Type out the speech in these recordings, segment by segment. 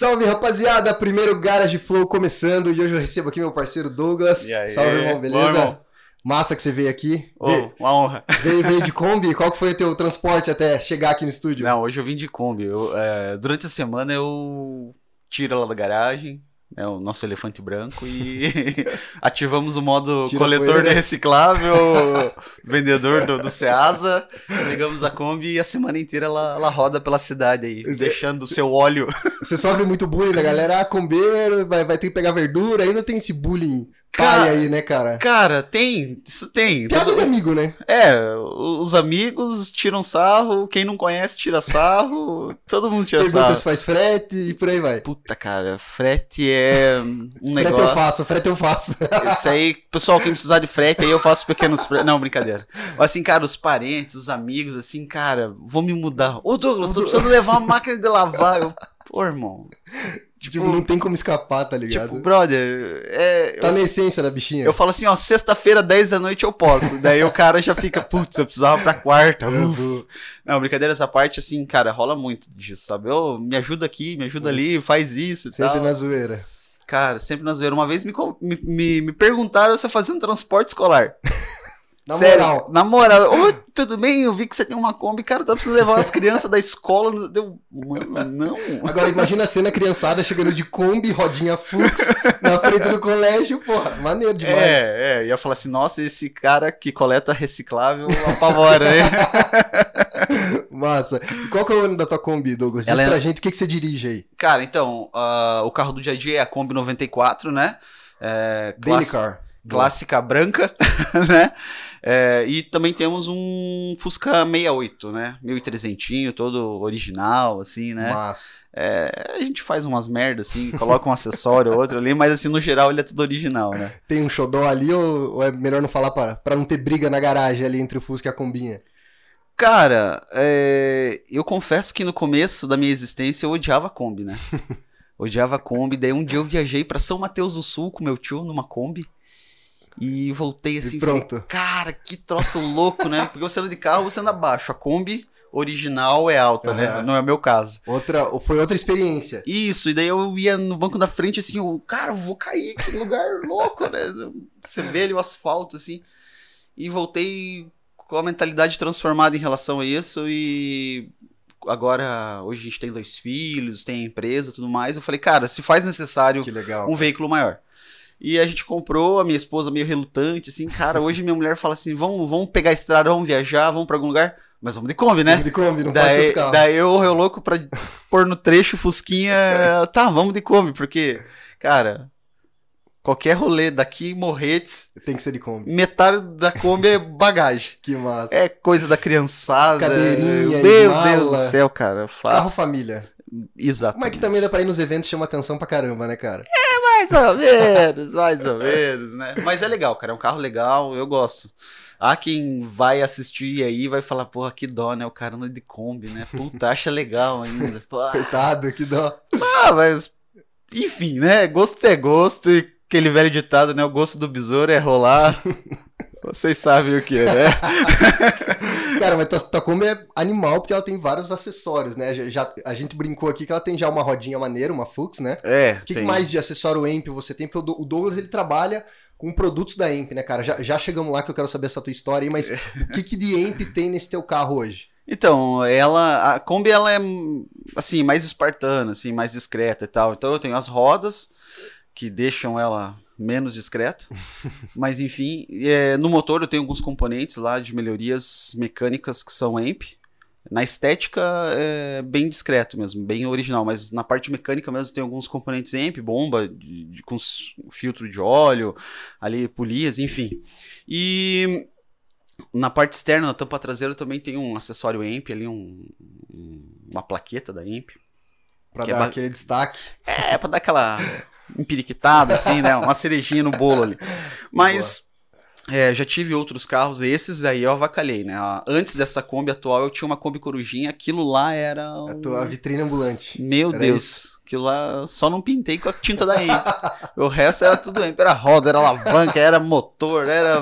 Salve rapaziada, primeiro Garage Flow começando e hoje eu recebo aqui meu parceiro Douglas. E aí? Salve irmão, beleza? Bom, irmão? Massa que você veio aqui. Veio, uma honra. veio, veio de Kombi, qual que foi o teu transporte até chegar aqui no estúdio? Não, hoje eu vim de Kombi. Eu, é, durante a semana eu tiro ela da garagem, né, o nosso elefante branco, e ativamos o modo Tira a coletor de reciclável, vendedor do, do Ceasa. Pegamos a Kombi e a semana inteira ela, ela roda pela cidade aí, deixando o seu óleo. Você sofre muito bullying da galera, ah, combeiro, vai, vai ter que pegar verdura, ainda tem esse bullying pai Cara, aí, né, cara? Cara, tem, isso tem. Piada Todo- de amigo, né? É, os amigos tiram sarro, quem não conhece tira sarro, todo mundo tira Pergunta sarro. se faz frete e por aí vai. Puta, cara, frete é um Frete eu negócio. faço, frete eu faço. Isso aí, pessoal, quem precisar de frete aí eu faço pequenos fretes. Não, brincadeira. Mas assim, cara, os parentes, os amigos, assim, cara, vou me mudar. Ô, Douglas, tô precisando levar uma máquina de lavar. Eu, pô, irmão. Tipo, não tem como escapar, tá ligado? Tipo, brother, é. tá eu, na essência da bichinha. eu falo assim, ó, sexta-feira, 10 da noite eu posso. Daí o cara já fica, putz, eu precisava pra quarta. uf. Não, brincadeira essa parte, assim, cara, rola muito disso, sabe? Ô, me ajuda aqui, me ajuda ali, faz isso Sempre tal. na zoeira. Cara, sempre na zoeira. Uma vez me, me, me perguntaram se eu fazia um transporte escolar. Na Sério, moral. Na moral. Ô, tudo bem? Eu vi que você tem uma Kombi. Cara, tá precisando levar as crianças da escola. Deu... Mano, não. Agora imagina a cena criançada chegando de Kombi, rodinha Fux, na frente do colégio, porra, maneiro demais. É, é. Ia falar assim, nossa, esse cara que coleta reciclável apavora, né? Massa. E qual que é o ano da tua Kombi, Douglas? Diz Ela é- pra gente o que, que você dirige aí. Cara, então, ah, o carro do dia a dia é a Kombi 94, né? É, Daily classi- Car. Clássica branca, né? É, e também temos um Fusca 68, né? 1300, todo original, assim, né? Massa. É, a gente faz umas merdas, assim, coloca um acessório ou outro ali, mas assim, no geral ele é tudo original, né? Tem um xodó ali ou, ou é melhor não falar para, pra não ter briga na garagem ali entre o Fusca e a Combinha? Cara, é, eu confesso que no começo da minha existência eu odiava a Kombi, né? odiava a Kombi, daí um dia eu viajei pra São Mateus do Sul com meu tio numa Kombi e voltei assim, E falei, pronto. cara, que troço louco, né? Porque você anda de carro, você anda baixo, a Kombi original é alta, né? Aham. Não é o meu caso. Outra, foi outra experiência. Isso, e daí eu ia no banco da frente assim, eu, cara, eu vou cair, que lugar louco, né? Você vê ali o asfalto assim. E voltei com a mentalidade transformada em relação a isso e agora hoje a gente tem dois filhos, tem a empresa, tudo mais. Eu falei, cara, se faz necessário legal. um veículo maior. E a gente comprou, a minha esposa meio relutante, assim, cara, hoje minha mulher fala assim, vamos, vamos pegar a estrada, vamos viajar, vamos pra algum lugar, mas vamos de Kombi, né? De Kombi, não pode ser Daí, outro carro. daí eu, eu louco pra pôr no trecho Fusquinha, tá, vamos de Kombi, porque, cara, qualquer rolê daqui, Morretes, Tem que ser de Kombi. metade da Kombi é bagagem. Que massa. É coisa da criançada. Cadeirinha Meu Deus do céu, cara. Carro Faço. família. Exato. Como é que também dá pra ir nos eventos chama atenção pra caramba, né, cara? Mais ou menos, mais ou menos, né? Mas é legal, cara. É um carro legal, eu gosto. Há quem vai assistir aí vai falar, porra, que dó, né? O cara anda de Kombi, né? Puta, acha legal ainda. Pô, Coitado, que dó. Ah, mas. Enfim, né? Gosto é gosto e aquele velho ditado, né? O gosto do besouro é rolar. Vocês sabem o que é, né? Cara, mas tua, tua Kombi é animal porque ela tem vários acessórios, né? Já, já- a gente brincou aqui que ela tem já uma rodinha maneira, uma Fux, né? É. O que, que mais de acessório EMP você tem? Porque o Do- o Douglas ele trabalha com produtos da EMP, né, cara? Já, já chegamos lá que eu quero saber essa tua história aí, mas o que, que de EMP tem nesse teu carro hoje? Então, ela. A Kombi ela é assim, mais espartana, assim, mais discreta e tal. Então eu tenho as rodas que deixam ela menos discreta. Mas enfim, é, no motor eu tenho alguns componentes lá de melhorias mecânicas que são EMP. Na estética é bem discreto mesmo, bem original, mas na parte mecânica mesmo tem alguns componentes EMP, bomba de, de- com filtro de óleo, ali polias, enfim. E na parte externa, na tampa traseira, também tem um acessório EMP ali, um- um- uma plaqueta da EMP. Pra é dar ba- aquele destaque. É, pra dar aquela empiriquitada, assim, né? Uma cerejinha no bolo ali. Mas é, já tive outros carros, esses aí eu avacalhei, né? Antes dessa Kombi atual, eu tinha uma Kombi Corujinha, aquilo lá era. A um- tua vitrine ambulante. Meu Era Deus. Aquilo lá só não pintei com a tinta da EMP. o resto era tudo EMP. Era roda, era alavanca, era motor, era.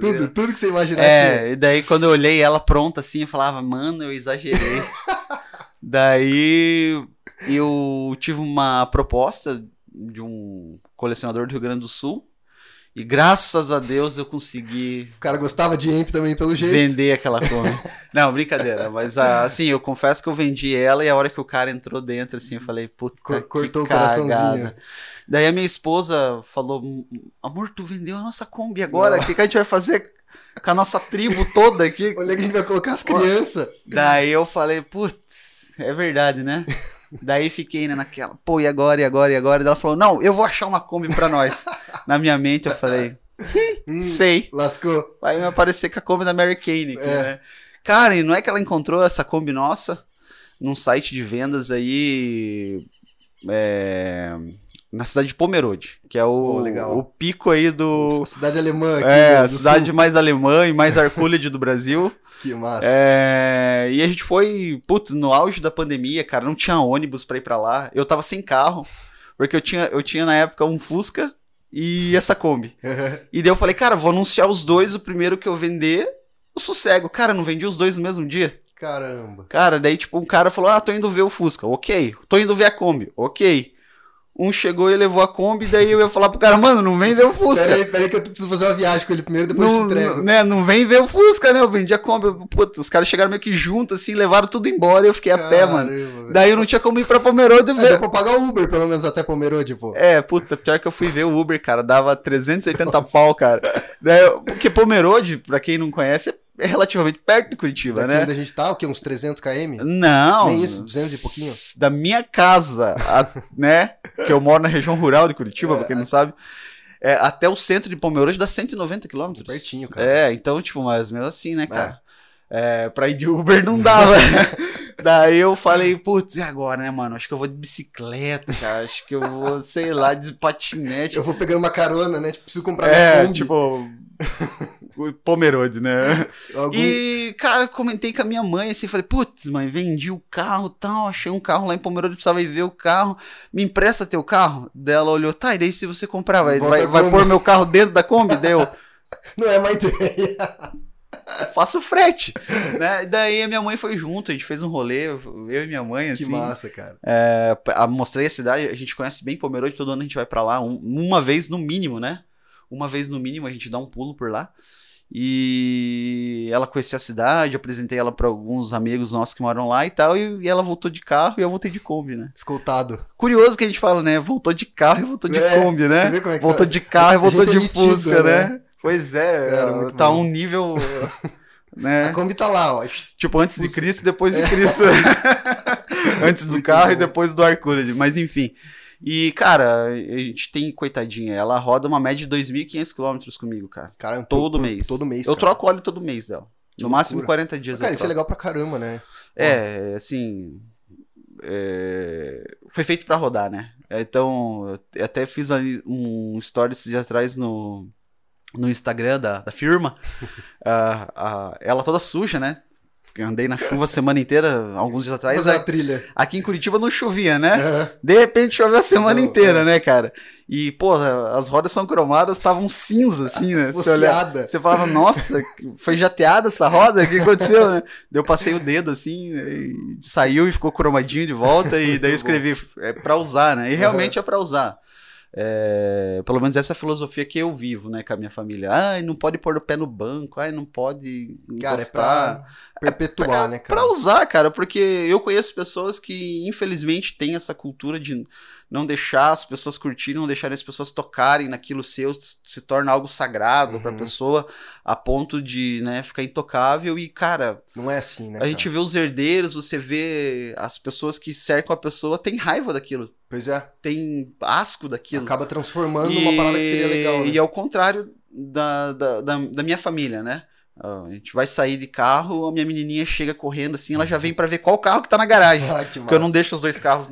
Tudo, tudo que você imaginar é, e daí quando eu olhei ela pronta assim, eu falava, mano, eu exagerei. daí eu tive uma proposta de um colecionador do Rio Grande do Sul. E graças a Deus eu consegui O cara gostava de Amp também, pelo jeito. vender aquela Kombi. Não, brincadeira. Mas ah, assim, eu confesso que eu vendi ela e a hora que o cara entrou dentro, assim, eu falei, puta, Co- que cortou o coraçãozinho. Daí a minha esposa falou, amor, tu vendeu a nossa Kombi agora, o que, que a gente vai fazer com a nossa tribo toda aqui? É que a gente vai colocar as crianças? Daí eu falei, putz, é verdade, né? Daí fiquei né, naquela, pô, e agora, e agora, e agora? Daí ela falou, não, eu vou achar uma Kombi pra nós. Na minha mente eu falei, Hum, sei. lascou. Vai me aparecer com a Kombi da Mary Kane, É. né? Cara, e não é que ela encontrou essa Kombi nossa num site de vendas aí é, na cidade de Pomerode, que é o, legal. o pico aí do... Cidade alemã aqui. É, a cidade sul. mais alemã e mais arcúlide do Brasil. Que massa. É, e a gente foi, putz, no auge da pandemia, cara, não tinha ônibus pra ir pra lá. Eu tava sem carro, porque eu tinha, eu tinha na época um Fusca e essa Kombi. E daí eu falei, cara, vou anunciar os dois, o primeiro que eu vender, o sossego. Cara, não vendi os dois no mesmo dia. Caramba. Cara, daí tipo, um cara falou, ah, tô indo ver o Fusca. Ok. Tô indo ver a Kombi. Ok. Um chegou e levou a Kombi, daí eu ia falar pro cara, mano, não vem ver o Fusca. Peraí, peraí que eu preciso fazer uma viagem com ele primeiro, depois eu Não, te entrego. não, né, não vem ver o Fusca, né? Eu vendi a Kombi. Putz, os caras chegaram meio que junto, assim, levaram tudo embora e eu fiquei a pé, mano. Caramba, velho. Daí eu não tinha como ir pra Pomerode É, ver. deu pra pagar o Uber, pelo menos, até Pomerode, pô. É, puta, pior que eu fui ver o Uber, cara, dava 380 pau, cara. Daí, eu- porque Pomerode, pra quem não conhece, é relativamente perto de Curitiba, Daqui né? onde a gente tá, o quê? Uns 300 km? Não. Nem isso, 200 e pouquinho? Da minha casa, a- né? Que eu moro na região rural de Curitiba, É. pra quem não sabe. é, até o centro de Pomerode dá 190 quilômetros. Pertinho, cara. É, então, tipo, mas mesmo assim, né, cara? É, pra ir de Uber não dava. Daí eu falei, putz, e agora, né, mano? Acho que eu vou de bicicleta, cara. Acho que eu vou, sei lá, de patinete. Eu vou pegando uma carona, né? Tipo, preciso comprar minha É, Kombi. tipo. Pomerode, né? Algum- E, cara, comentei com a minha mãe assim, falei, putz, mãe, vendi o carro e tal, achei um carro lá em Pomerode, precisava ir ver o carro, me empresta teu carro? Dela olhou, tá, e daí se você comprar, vai, vai, vai pôr meu carro dentro da Kombi? Daí eu, Não é uma ideia. faço frete, né? Daí a minha mãe foi junto, a gente fez um rolê, eu e minha mãe, Que assim. massa, cara. É, mostrei a cidade, a gente conhece bem Pomerode, todo ano a gente vai pra lá, um- uma vez no mínimo, né? Uma vez no mínimo a gente dá um pulo por lá. E ela conhecia a cidade, apresentei ela pra alguns amigos nossos que moram lá e tal, e, e ela voltou de carro e eu voltei de Kombi, né? Escoltado. Curioso que a gente fala, né? Voltou de carro e voltou de É, Kombi, Você né? vê como é que Voltou de carro e a voltou é de metido, Fusca, né? né? Pois é, Cara, muito tá bom. um nível, A né? Kombi tá lá, ó. Tipo, antes de. Cristo e depois de Cristo. antes do Muito carro e bom. depois do Arcúlide. Mas enfim. E, cara, a gente tem, coitadinha, ela roda uma média de 2.500 km comigo, cara. Cara, um Todo por- mês. Todo mês. Eu cara. troco óleo todo mês dela. Que No máximo loucura. 40 dias. Cara, eu isso é legal pra caramba, né? É, assim. é, Foi feito pra rodar, né? Então, eu até fiz um story esses dias atrás no, no Instagram da, da firma. Ah, ah, ela toda suja, né? Andei na chuva a semana inteira, alguns dias atrás. Aí- a trilha. Aqui em Curitiba não chovia, né? Aham. De repente choveu a semana Não, inteira, é. né, cara? E, pô, as rodas são cromadas, estavam cinza, assim, né? Você Fosqueada. você falava, nossa, foi jateada essa roda? O que aconteceu, né? Daí eu passei o dedo assim, e saiu e ficou cromadinho de volta, e daí eu escrevi, é pra usar, né? E realmente é pra usar. É, pelo menos essa é a filosofia que eu vivo, né, com a minha família. Ai, não pode pôr o pé no banco, ai, não pode Cara, é encostar. pra perpetuar, né, cara? Pra usar, cara, porque eu conheço pessoas que, infelizmente, têm essa cultura de não deixar as pessoas curtirem, não deixarem as pessoas tocarem naquilo seu, se torna algo sagrado pra Uhum. pessoa, a ponto de, né, ficar intocável. E, cara, Não é assim, né? a gente cara? vê os herdeiros, você vê as pessoas que cercam a pessoa, tem raiva daquilo, Pois é. tem asco daquilo. Acaba transformando uma parada que seria legal. Né? E ao contrário da, da, da, da minha família, né? Ah, A gente vai sair de carro, a minha menininha chega correndo assim, ela já vem pra ver qual carro que tá na garagem. Ah, que Porque eu não deixo os dois carros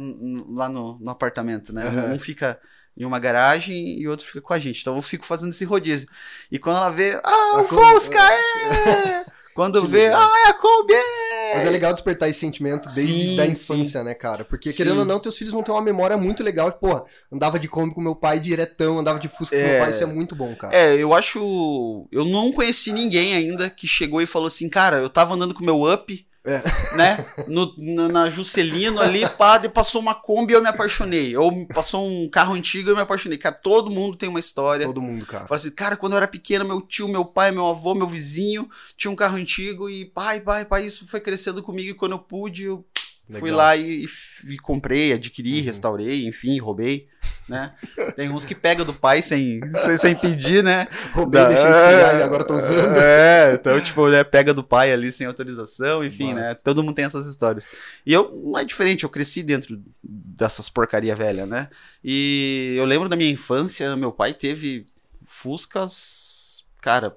lá no, no apartamento, né? Aham. Um fica em uma garagem e o outro fica com a gente. Então eu fico fazendo esse rodízio. E quando ela vê, ah, o Fusca, é! Quando Que vê, ah, é a Kombi, é! Mas é legal despertar esse sentimento desde Sim, da infância, né, cara? Porque, Sim. querendo ou não, teus filhos vão ter uma memória muito legal. Porra, andava de Kombi com meu pai diretão, andava de Fusca com É. meu pai, isso é muito bom, cara. É, eu acho. Eu não conheci ninguém ainda que chegou e falou assim, cara, eu tava andando com o meu up É. Né? No, na, na Juscelino ali, padre, passou uma Kombi e eu me apaixonei. Ou passou um carro antigo e eu me apaixonei. Cara, todo mundo tem uma história. Todo mundo, cara. Fala assim, cara, quando eu era pequena, meu tio, meu pai, meu avô, meu vizinho tinha um carro antigo e pai, pai, pai, isso foi crescendo comigo e quando eu pude, eu Legal. fui lá e, e- e comprei, adquiri, Uhum. restaurei, enfim, roubei, né? Tem uns que pegam do pai sem, sem, sem pedir, né? Roubei, Da- deixei esfriar e agora tô usando. É, então, tipo, né, pega do pai ali sem autorização, enfim, né? Massa. Todo mundo tem essas histórias. E eu, não é diferente, eu cresci dentro dessas porcaria velha, né? E eu lembro da minha infância, meu pai teve Fuscas, cara,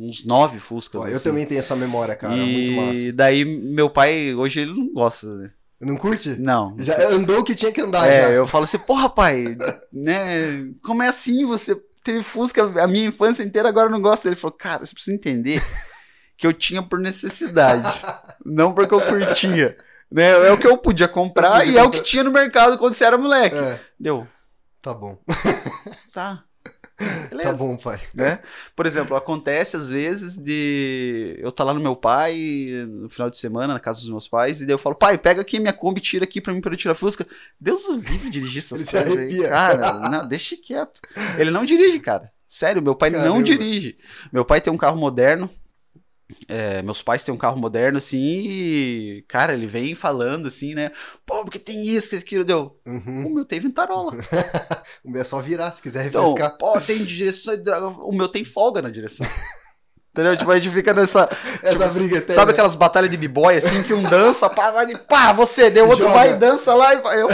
uns nove Fuscas. Pô, eu assim. também tenho essa memória, cara. e Muito massa. daí, meu pai, hoje ele não gosta, né? Não curte? Não. Já andou o que tinha que andar, É, já. eu falo assim, porra, pai, né? Como é assim? Você teve Fusca a minha infância inteira, agora não gosta. Ele falou, cara, você precisa entender que eu tinha por necessidade, não porque eu curtia. Né? É o que eu podia comprar e é o que tinha no mercado quando você era moleque. É, Deu, tá bom. tá. Beleza. Tá bom, pai. né? Por exemplo, acontece às vezes de eu estar lá no meu pai no final de semana, na casa dos meus pais, e daí eu falo, pai, pega aqui minha Kombi, tira aqui pra mim pra eu tirar a Fusca. Deus o livre dirigir essas Ele coisas aí. Cara, não, deixa quieto. Ele não dirige, cara. Sério, meu pai não Caramba. dirige. Meu pai tem um carro moderno. É, meus pais têm um carro moderno, assim, e, cara, ele vem falando, assim, né? Pô, porque tem isso, aquilo, deu. Uhum. O meu tem ventarola. O meu é só virar, se quiser Então, refrescar. pô, tem direção. O meu tem folga na direção. Entendeu? Tipo, a gente fica nessa. Essa tipo, briga. Sabe aquelas batalhas de b-boy assim que um dança, pá, vai, pá, você, deu outro Joga. vai e dança lá e vai. Eu,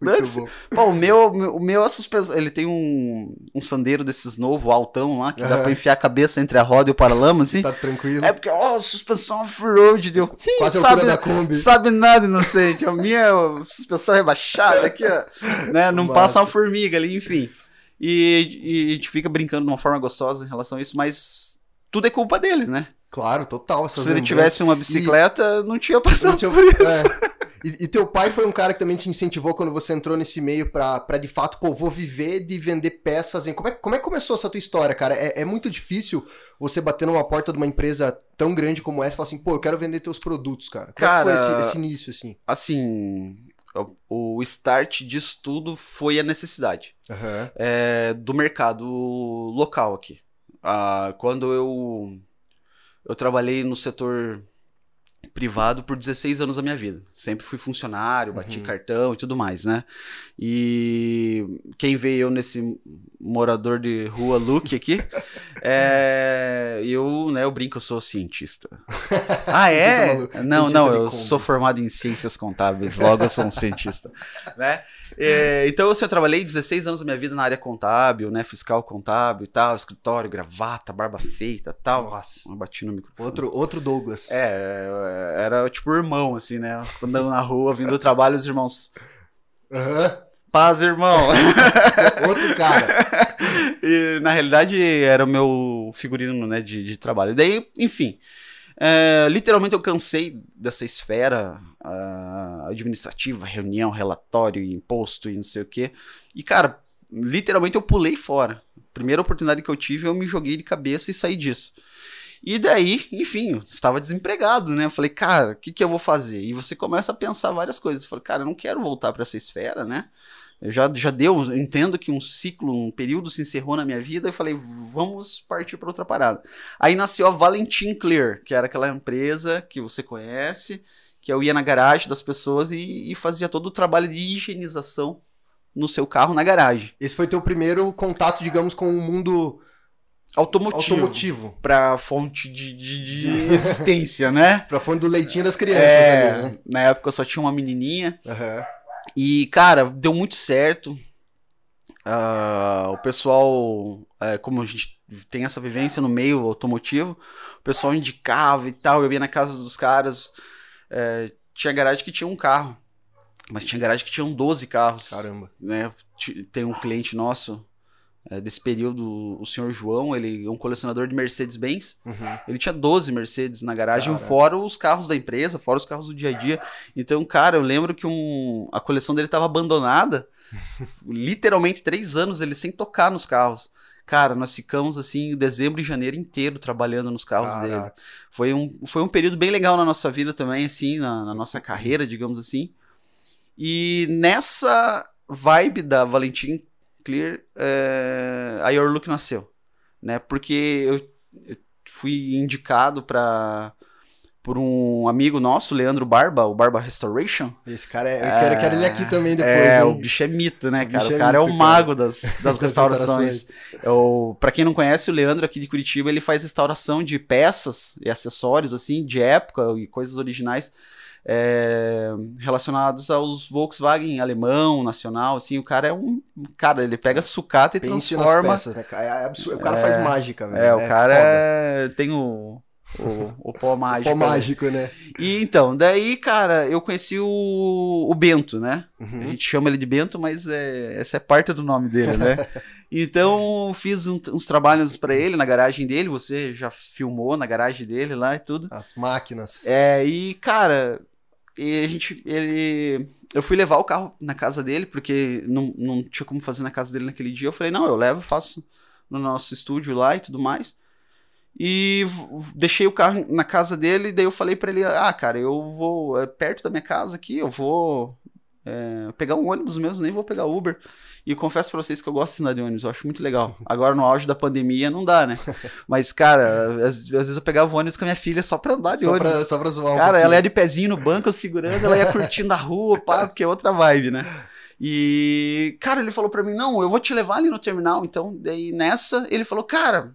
Muito bom. pô, o meu, o meu é suspensão. Ele tem um, um sandeiro desses novo, altão lá, que dá pra enfiar a cabeça entre a roda e o paralama, assim. Tá tranquilo. É porque, ó, suspensão off-road, deu. Quase sabe, da Kombi. sabe nada, inocente. A minha suspensão rebaixada aqui, ó. Né? Não Massa. passa uma formiga ali, enfim. E, e a gente fica brincando de uma forma gostosa em relação a isso, mas tudo é culpa dele, né? Claro, total. Se ele tivesse uma bicicleta, não tinha passado Não tinha- por isso. é. E, e teu pai foi um cara que também te incentivou quando você entrou nesse meio pra, pra de fato, pô, vou viver de vender peças. Em... Como, é, como é que começou essa tua história, cara? É, é muito difícil você bater numa porta de uma empresa tão grande como essa e falar assim, pô, eu quero vender teus produtos, cara. Como é que foi Cara, esse, esse início, assim? Assim, o start disso tudo foi a necessidade. Aham. é, do mercado local aqui. Ah, quando eu, eu trabalhei no setor privado por 16 anos da minha vida. Sempre fui funcionário, bati Uhum. cartão e tudo mais, né? E quem vê eu nesse morador de rua Luke aqui, é, eu, né, eu brinco, eu sou cientista. Ah, é? Não, Cientista não, eu sou formado em ciências contábeis, logo eu sou um cientista, né? É, então, assim, eu trabalhei 16 anos da minha vida na área contábil, né? Fiscal contábil e tal, escritório, gravata, barba feita e tal. Nossa. Eu bati no microfone. Outro, outro Douglas. É, era tipo irmão, assim, né? Andando na rua, vindo do trabalho, os irmãos. Aham. Paz, irmão! Outro cara. e na realidade era o meu figurino, né, de, de trabalho. E daí, enfim. É, literalmente eu cansei dessa esfera ah, administrativa, reunião, relatório, imposto e não sei o quê. E, cara, literalmente eu pulei fora. Primeira oportunidade que eu tive, eu me joguei de cabeça e saí disso. E daí, enfim, eu estava desempregado, né? Eu falei, cara, o que, que eu vou fazer? E você começa a pensar várias coisas. Eu falei, cara, eu não quero voltar para essa esfera, né? Eu já, já deu, eu entendo que um ciclo, um período se encerrou na minha vida. Eu falei, vamos partir para outra parada. Aí nasceu a Valentim Clear, que era aquela empresa que você conhece, que eu ia na garagem das pessoas e, e fazia todo o trabalho de higienização no seu carro na garagem. Esse foi teu primeiro contato, digamos, com o mundo Automotivo. automotivo. Pra fonte de, de, de existência, né? Pra fone do leitinho das crianças É, ali, né? Na época eu só tinha uma menininha. Aham. E, cara, deu muito certo. Ah, o pessoal, é, como a gente tem essa vivência no meio automotivo, o pessoal indicava e tal. Eu ia na casa dos caras. é, tinha garagem que tinha um carro, mas tinha garagem que tinham 12 carros. Caramba. né? Tem um cliente nosso desse período, o senhor João, ele é um colecionador de Mercedes-Benz. Uhum. Ele tinha 12 Mercedes na garagem, fora os carros da empresa, fora os carros do dia a dia. Então, cara, eu lembro que um, a coleção dele estava abandonada, literalmente três anos ele sem tocar nos carros. Cara, nós ficamos assim, dezembro e janeiro inteiro trabalhando nos carros Caraca. dele. Foi um, foi um período bem legal na nossa vida também, assim, na, na nossa carreira, digamos assim. E nessa vibe da Valentim Clear, é, a Your Look nasceu, né? Porque eu, eu fui indicado para por um amigo nosso, Leandro Barba, o Barba Restoration. Esse cara, é, eu quero, quero ele aqui também depois, É, hein? o bicho é mito, né, O cara? O é cara é o mito, mago das, das Das restaurações. É o, pra quem não conhece, o Leandro aqui de Curitiba, ele faz restauração de peças e acessórios, assim, de época e coisas originais é, relacionados aos Volkswagen alemão, nacional, assim. O cara é um... Cara, ele pega sucata e Pense transforma... peças, né? cara? É absurdo. O cara faz mágica, velho. É, o cara foda. é... tem o... O, o pó mágico. Pó né? mágico, né? E então, daí, cara, eu conheci o, o Bento, né? A Uhum. gente chama ele de Bento, mas é, essa é parte do nome dele, né? então, fiz um- uns trabalhos pra ele na garagem dele. Você já filmou na garagem dele lá e tudo. As máquinas. É, e, cara, e a gente. Ele. Eu fui levar o carro na casa dele, porque não, não tinha como fazer na casa dele naquele dia. Eu falei, não, eu levo, faço no nosso estúdio lá e tudo mais. E deixei o carro na casa dele, daí eu falei pra ele, ah, cara, eu vou é perto da minha casa aqui, eu vou é, pegar um ônibus mesmo, nem vou pegar Uber. E confesso pra vocês que eu gosto de andar de ônibus, eu acho muito legal. Agora, no auge da pandemia, não dá, né? Mas, cara, às, às vezes eu pegava o ônibus com a minha filha só pra andar de Só ônibus. pra, só pra zoar um Cara, ela ia de pezinho no banco, eu segurando, ela ia curtindo a rua, pá, porque é outra vibe, né? E, cara, ele falou pra mim, não, eu vou te levar ali no terminal, então, daí nessa, ele falou, cara,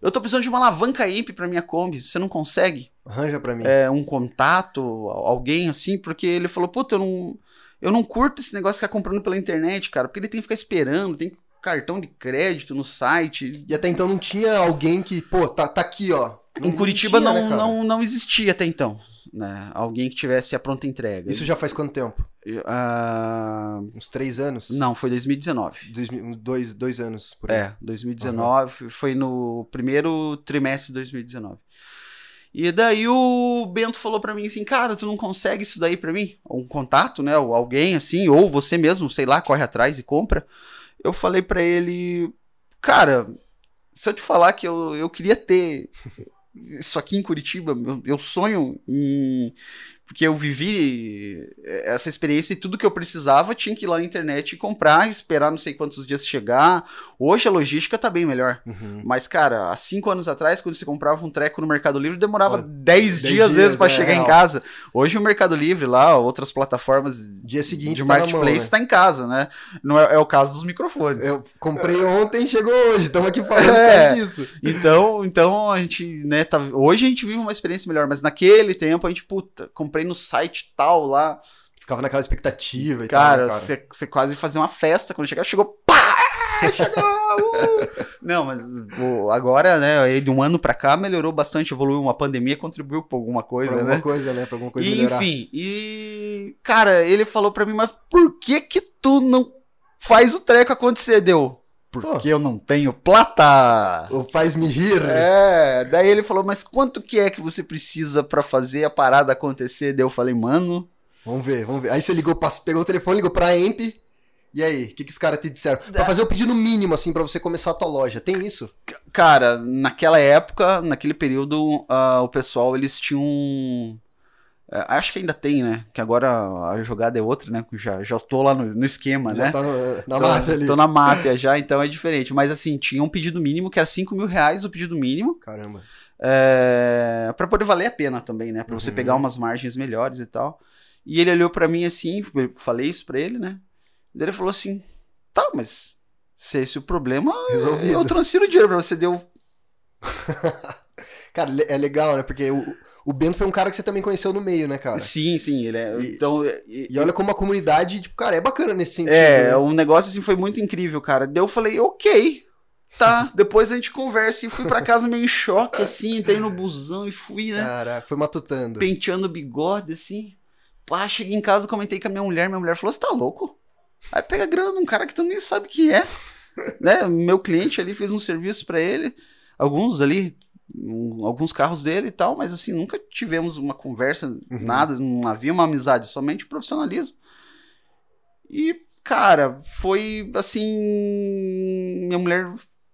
eu tô precisando de uma alavanca imp pra minha Kombi, você não consegue? Arranja pra mim. É, um contato, alguém assim, porque ele falou, puta, eu não, eu não curto esse negócio de ficar comprando pela internet, cara, porque ele tem que ficar esperando, tem cartão de crédito no site, E até então não tinha alguém que, pô, tá, tá aqui, ó. em Curitiba tinha, não, né, não, não existia até então, né? Alguém que tivesse a pronta entrega. Isso já faz quanto tempo? Ah, Uns três anos? não, foi 2019. Dois, dois, dois anos, por aí. É, 2019, foi no primeiro trimestre de 2019. E daí o Bento falou pra mim assim, cara, tu não consegue isso daí pra mim? Um contato, né? Ou alguém assim, ou você mesmo, sei lá, corre atrás e compra. Eu falei pra ele, cara, se eu te falar que eu, eu queria ter isso aqui em Curitiba, eu, eu sonho em. Porque eu vivi essa experiência e tudo que eu precisava tinha que ir lá na internet e comprar, esperar não sei quantos dias chegar. Hoje a logística tá bem melhor. Uhum. Mas, cara, há cinco anos atrás, quando você comprava um treco no Mercado Livre, demorava Pô, 10 dez dias, às dias, vezes, pra é, chegar em real. casa. Hoje o Mercado Livre lá, outras plataformas Dia seguinte de tá mão, marketplace né? tá em casa, né? Não é, é o caso dos microfones. Eu comprei ontem e chegou hoje. Estamos aqui falando É. disso. Então, então a gente, né, tá, hoje a gente vive uma experiência melhor, mas naquele tempo a gente, puta, comprei no site tal lá. Ficava naquela expectativa e Cara, tal, né, você você quase fazia uma festa quando chegava, chegou, pá! Chegou! uh! Não, mas o- agora, né, de um ano pra cá melhorou bastante, evoluiu uma pandemia, contribuiu pra alguma Pra coisa, alguma né? coisa, né? Pra alguma coisa E, melhorar. enfim, e cara, ele falou pra mim, mas por que que tu não faz o treco acontecer, deu? Porque eu não tenho plata. O faz-me rir. É, daí ele falou, mas quanto que é que você precisa pra fazer a parada acontecer? Daí eu falei, mano, Vamos ver, vamos ver. Aí você ligou, pegou o telefone, ligou pra Emp. E aí, o que, que os caras te disseram? Pra fazer o pedido mínimo, assim, pra você começar a tua loja. Tem isso? cara, naquela época, naquele período, ah, o pessoal, eles tinham... é, acho que ainda tem, né? Que agora a jogada é outra, né? Já, já tô lá no, no esquema, Já né? tá no- na tô, máfia ali. tô na máfia já, então é diferente. Mas assim, tinha um pedido mínimo que era 5 mil reais o pedido mínimo. Caramba. É, para poder valer a pena também, né? Pra você Uhum. pegar umas margens melhores e tal. E ele olhou pra mim assim, eu falei isso pra ele, né? Daí ele falou assim: tá, mas se esse é o problema, Resolvido. eu transfiro o dinheiro pra você. Deu. Cara, é legal, né? Porque o, o Bento foi um cara que você também conheceu no meio, né, cara? Sim, sim, ele é. E- então, e- E olha como a comunidade, tipo, cara, é bacana nesse sentido. é, né? um negócio assim foi muito incrível, cara. Daí eu falei, ok. Tá, depois a gente conversa. E fui pra casa meio em choque, assim, entrei no busão e fui, né? Caraca, foi matutando. penteando o bigode, assim. Pá, cheguei em casa, comentei com a minha mulher, minha mulher falou, você tá louco? Aí pega a grana de um cara que tu nem sabe que é. né? Meu cliente ali fez um serviço pra ele, alguns ali, um- alguns carros dele e tal, mas assim, nunca tivemos uma conversa, nada, não havia uma amizade, somente profissionalismo. E, cara, foi assim, minha mulher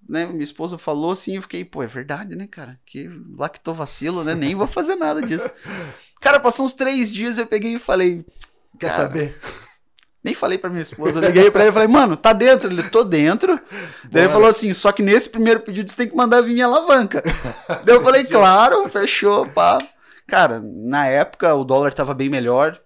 né, minha esposa falou assim, eu fiquei, pô, é verdade, né, cara? Que lá que tô vacilo, né? Nem vou fazer nada disso. Cara, passou uns três dias, eu peguei e falei. Quer cara, saber? Nem falei pra minha esposa, liguei pra ele e falei, mano, tá dentro? Ele, tô dentro. Daí ele falou assim, só que nesse primeiro pedido você tem que mandar vir minha alavanca. Daí eu falei, claro, fechou, pá. Cara, na época o dólar tava bem melhor.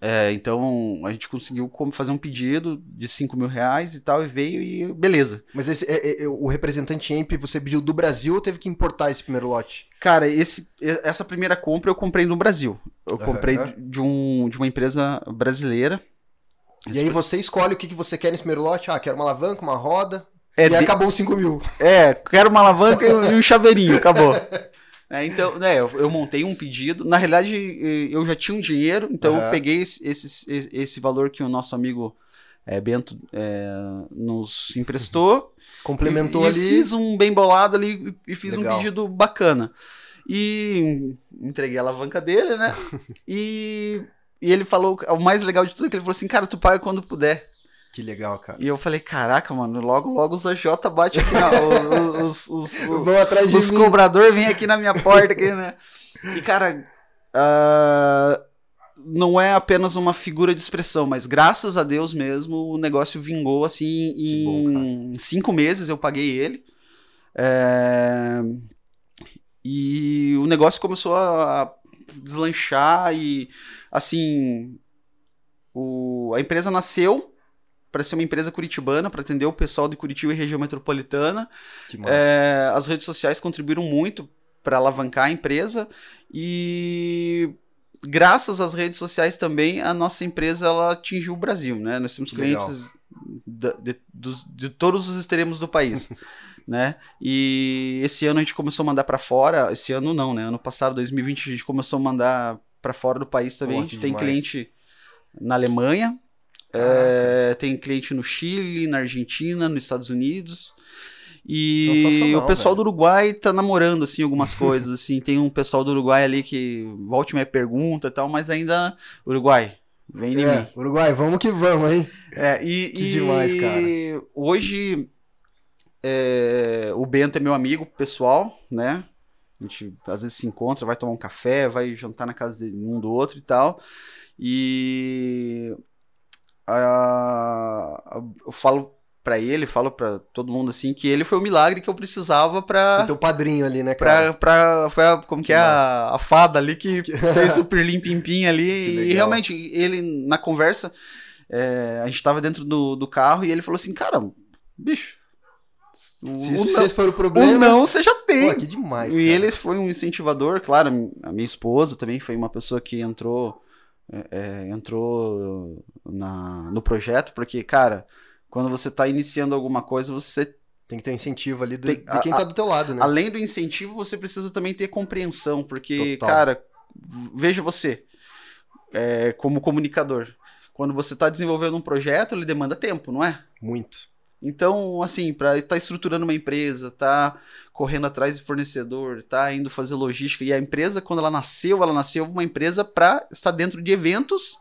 É, então a gente conseguiu fazer um pedido de 5 mil reais e tal, e veio e beleza. Mas esse, é, é, o representante EMP você pediu do Brasil ou teve que importar esse primeiro lote? Cara, esse, essa primeira compra eu comprei no Brasil. Eu comprei Aham. de, um, de uma empresa brasileira. E aí você escolhe o que, que você quer nesse primeiro lote. Ah, quero uma alavanca, uma roda. É, e de- acabou os 5 mil. É, quero uma alavanca e um chaveirinho, acabou. É, então, né, eu, eu montei um pedido. Na realidade, eu já tinha um dinheiro, então eu peguei esse, esse, esse- valor que o nosso amigo eh, Bento eh, nos emprestou. Complementou e, e ali. fiz um bem bolado ali e fiz Legal. um pedido bacana. E entreguei a alavanca dele, né? e, e ele falou, o mais legal de tudo é que ele falou assim, cara, tu paga quando puder. Que legal, cara. E eu falei, caraca, mano, logo, logo os AJ bate aqui na, os, os, os, Vão atrás de os mim. cobradores vêm aqui na minha porta, aqui, né? E, cara, ah, não é apenas uma figura de expressão, mas graças a Deus mesmo o negócio vingou assim Que bom, em cinco meses eu paguei ele. É, E o negócio começou a deslanchar e assim o... a empresa nasceu para ser uma empresa curitibana, para atender o pessoal de Curitiba e região metropolitana. Que massa. É, as redes sociais contribuíram muito para alavancar a empresa e graças às redes sociais também a nossa empresa ela atingiu o Brasil, né? Nós temos clientes de, dos- de todos os extremos do país, né? E esse ano a gente começou a mandar para fora. Esse ano não, né? Ano passado, 2020, a gente começou a mandar para fora do país também. Pô, tem demais. cliente na Alemanha, é, tem cliente no Chile, na Argentina, nos Estados Unidos. E o pessoal velho. do Uruguai tá namorando, assim, algumas coisas, assim. Tem um pessoal do Uruguai ali que volte e meia pergunta e tal, mas ainda... Uruguai, vem em mim. É, Uruguai, vamos que vamos, hein? É, e, Que e demais, cara. Hoje, é, o Bento é meu amigo pessoal, né? A gente às vezes se encontra, vai tomar um café, vai jantar na casa de um do outro e tal. E ah, eu falo pra ele, falo pra todo mundo assim, que ele foi o milagre que eu precisava pra. O teu padrinho ali, né, cara? Pra, pra, foi a, como que é Que a, a fada ali que fez o pirlim pim pim ali. E realmente, ele, na conversa, é, a gente tava dentro do, do carro e ele falou assim, cara, bicho, o, Se o isso não, for o o problema. não você já tem. Pô, que demais, e cara. ele foi um incentivador, claro, a minha esposa também foi uma pessoa que entrou, é, é, entrou na, no projeto, porque, cara, quando você tá iniciando alguma coisa, você Tem que ter um incentivo ali do- Tem- de quem a- tá do teu lado, né? Além do incentivo, você precisa também ter compreensão, porque, Total. cara, veja você, é, como comunicador, quando você está desenvolvendo um projeto, ele demanda tempo, não é? Muito. Então, assim, para estar estruturando uma empresa, tá correndo atrás de fornecedor, tá indo fazer logística, e a empresa, quando ela nasceu, ela nasceu uma empresa para estar dentro de eventos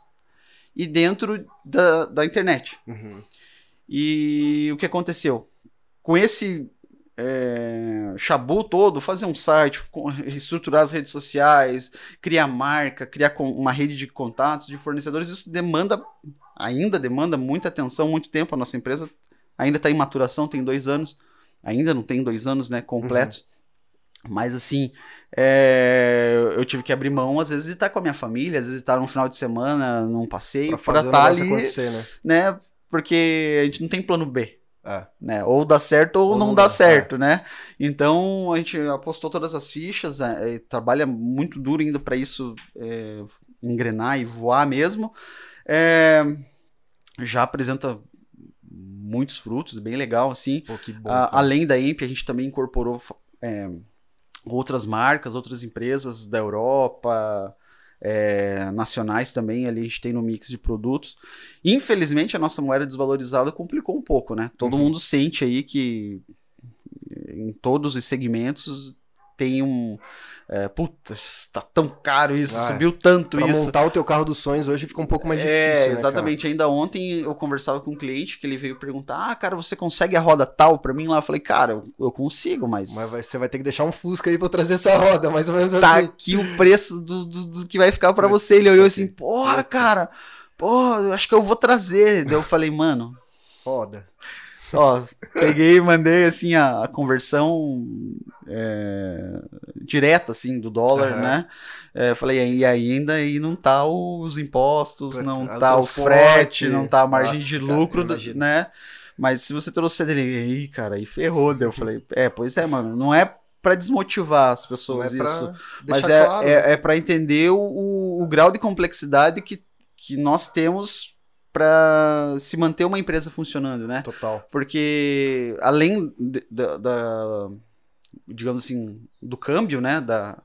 e dentro da, da internet. Uhum. E o que aconteceu? Com esse é, chabu todo, fazer um site, reestruturar as redes sociais, criar marca, criar uma rede de contatos, de fornecedores, isso demanda, ainda demanda muita atenção, muito tempo. A nossa empresa ainda está em maturação, tem dois anos, ainda não tem dois anos né, completos. Mas assim, é, eu tive que abrir mão, às vezes, de estar com a minha família, às vezes estar num final de semana, num passeio, para estar negócio ali, acontecer, né? né? Porque a gente não tem plano B, É. né? Ou dá certo ou, Ou não, não dá, dá, certo, né? Então a gente apostou todas as fichas, é, é, trabalha muito duro ainda para isso é, engrenar e voar mesmo. É, já apresenta muitos frutos, bem legal assim. Pô, bom. A- cara. além da EMP, a gente também incorporou é, outras marcas, outras empresas da Europa, é, nacionais também, ali a gente tem no mix de produtos. Infelizmente, a nossa moeda desvalorizada complicou um pouco, né? Todo Uhum. mundo sente aí que em todos os segmentos tem um. É, puta, tá tão caro isso, Ah, subiu tanto Pra isso. montar o teu carro dos sonhos hoje fica um pouco mais difícil, É, né, exatamente. Ainda ontem eu conversava com um cliente que ele veio perguntar: Ah, cara, você consegue a roda tal pra mim lá? Eu falei, cara, eu, eu consigo, mas. Mas vai- você vai ter que deixar um Fusca aí pra eu trazer essa roda, mais ou menos tá assim. aqui o preço do, do, do que vai ficar pra você. Ele olhou assim, porra, cara, porra, eu acho que eu vou trazer. Daí eu falei, mano, Roda. Ó, peguei e mandei assim a, a conversão é, direta, assim, do dólar, Aham. né? É, falei, e ainda aí não tá os impostos, não o tá o frete, não tá a margem Nossa, de cara, lucro, imagino. né? Mas se você trouxer dele, aí, cara, aí ferrou. Daí eu falei, é, pois é, mano, não é pra desmotivar as Não pessoas é isso. Mas é, claro. é, é para entender o, o, o grau de complexidade que, que nós temos para se manter uma empresa funcionando, né? Total. Porque além da, da- digamos assim, do câmbio, né, da,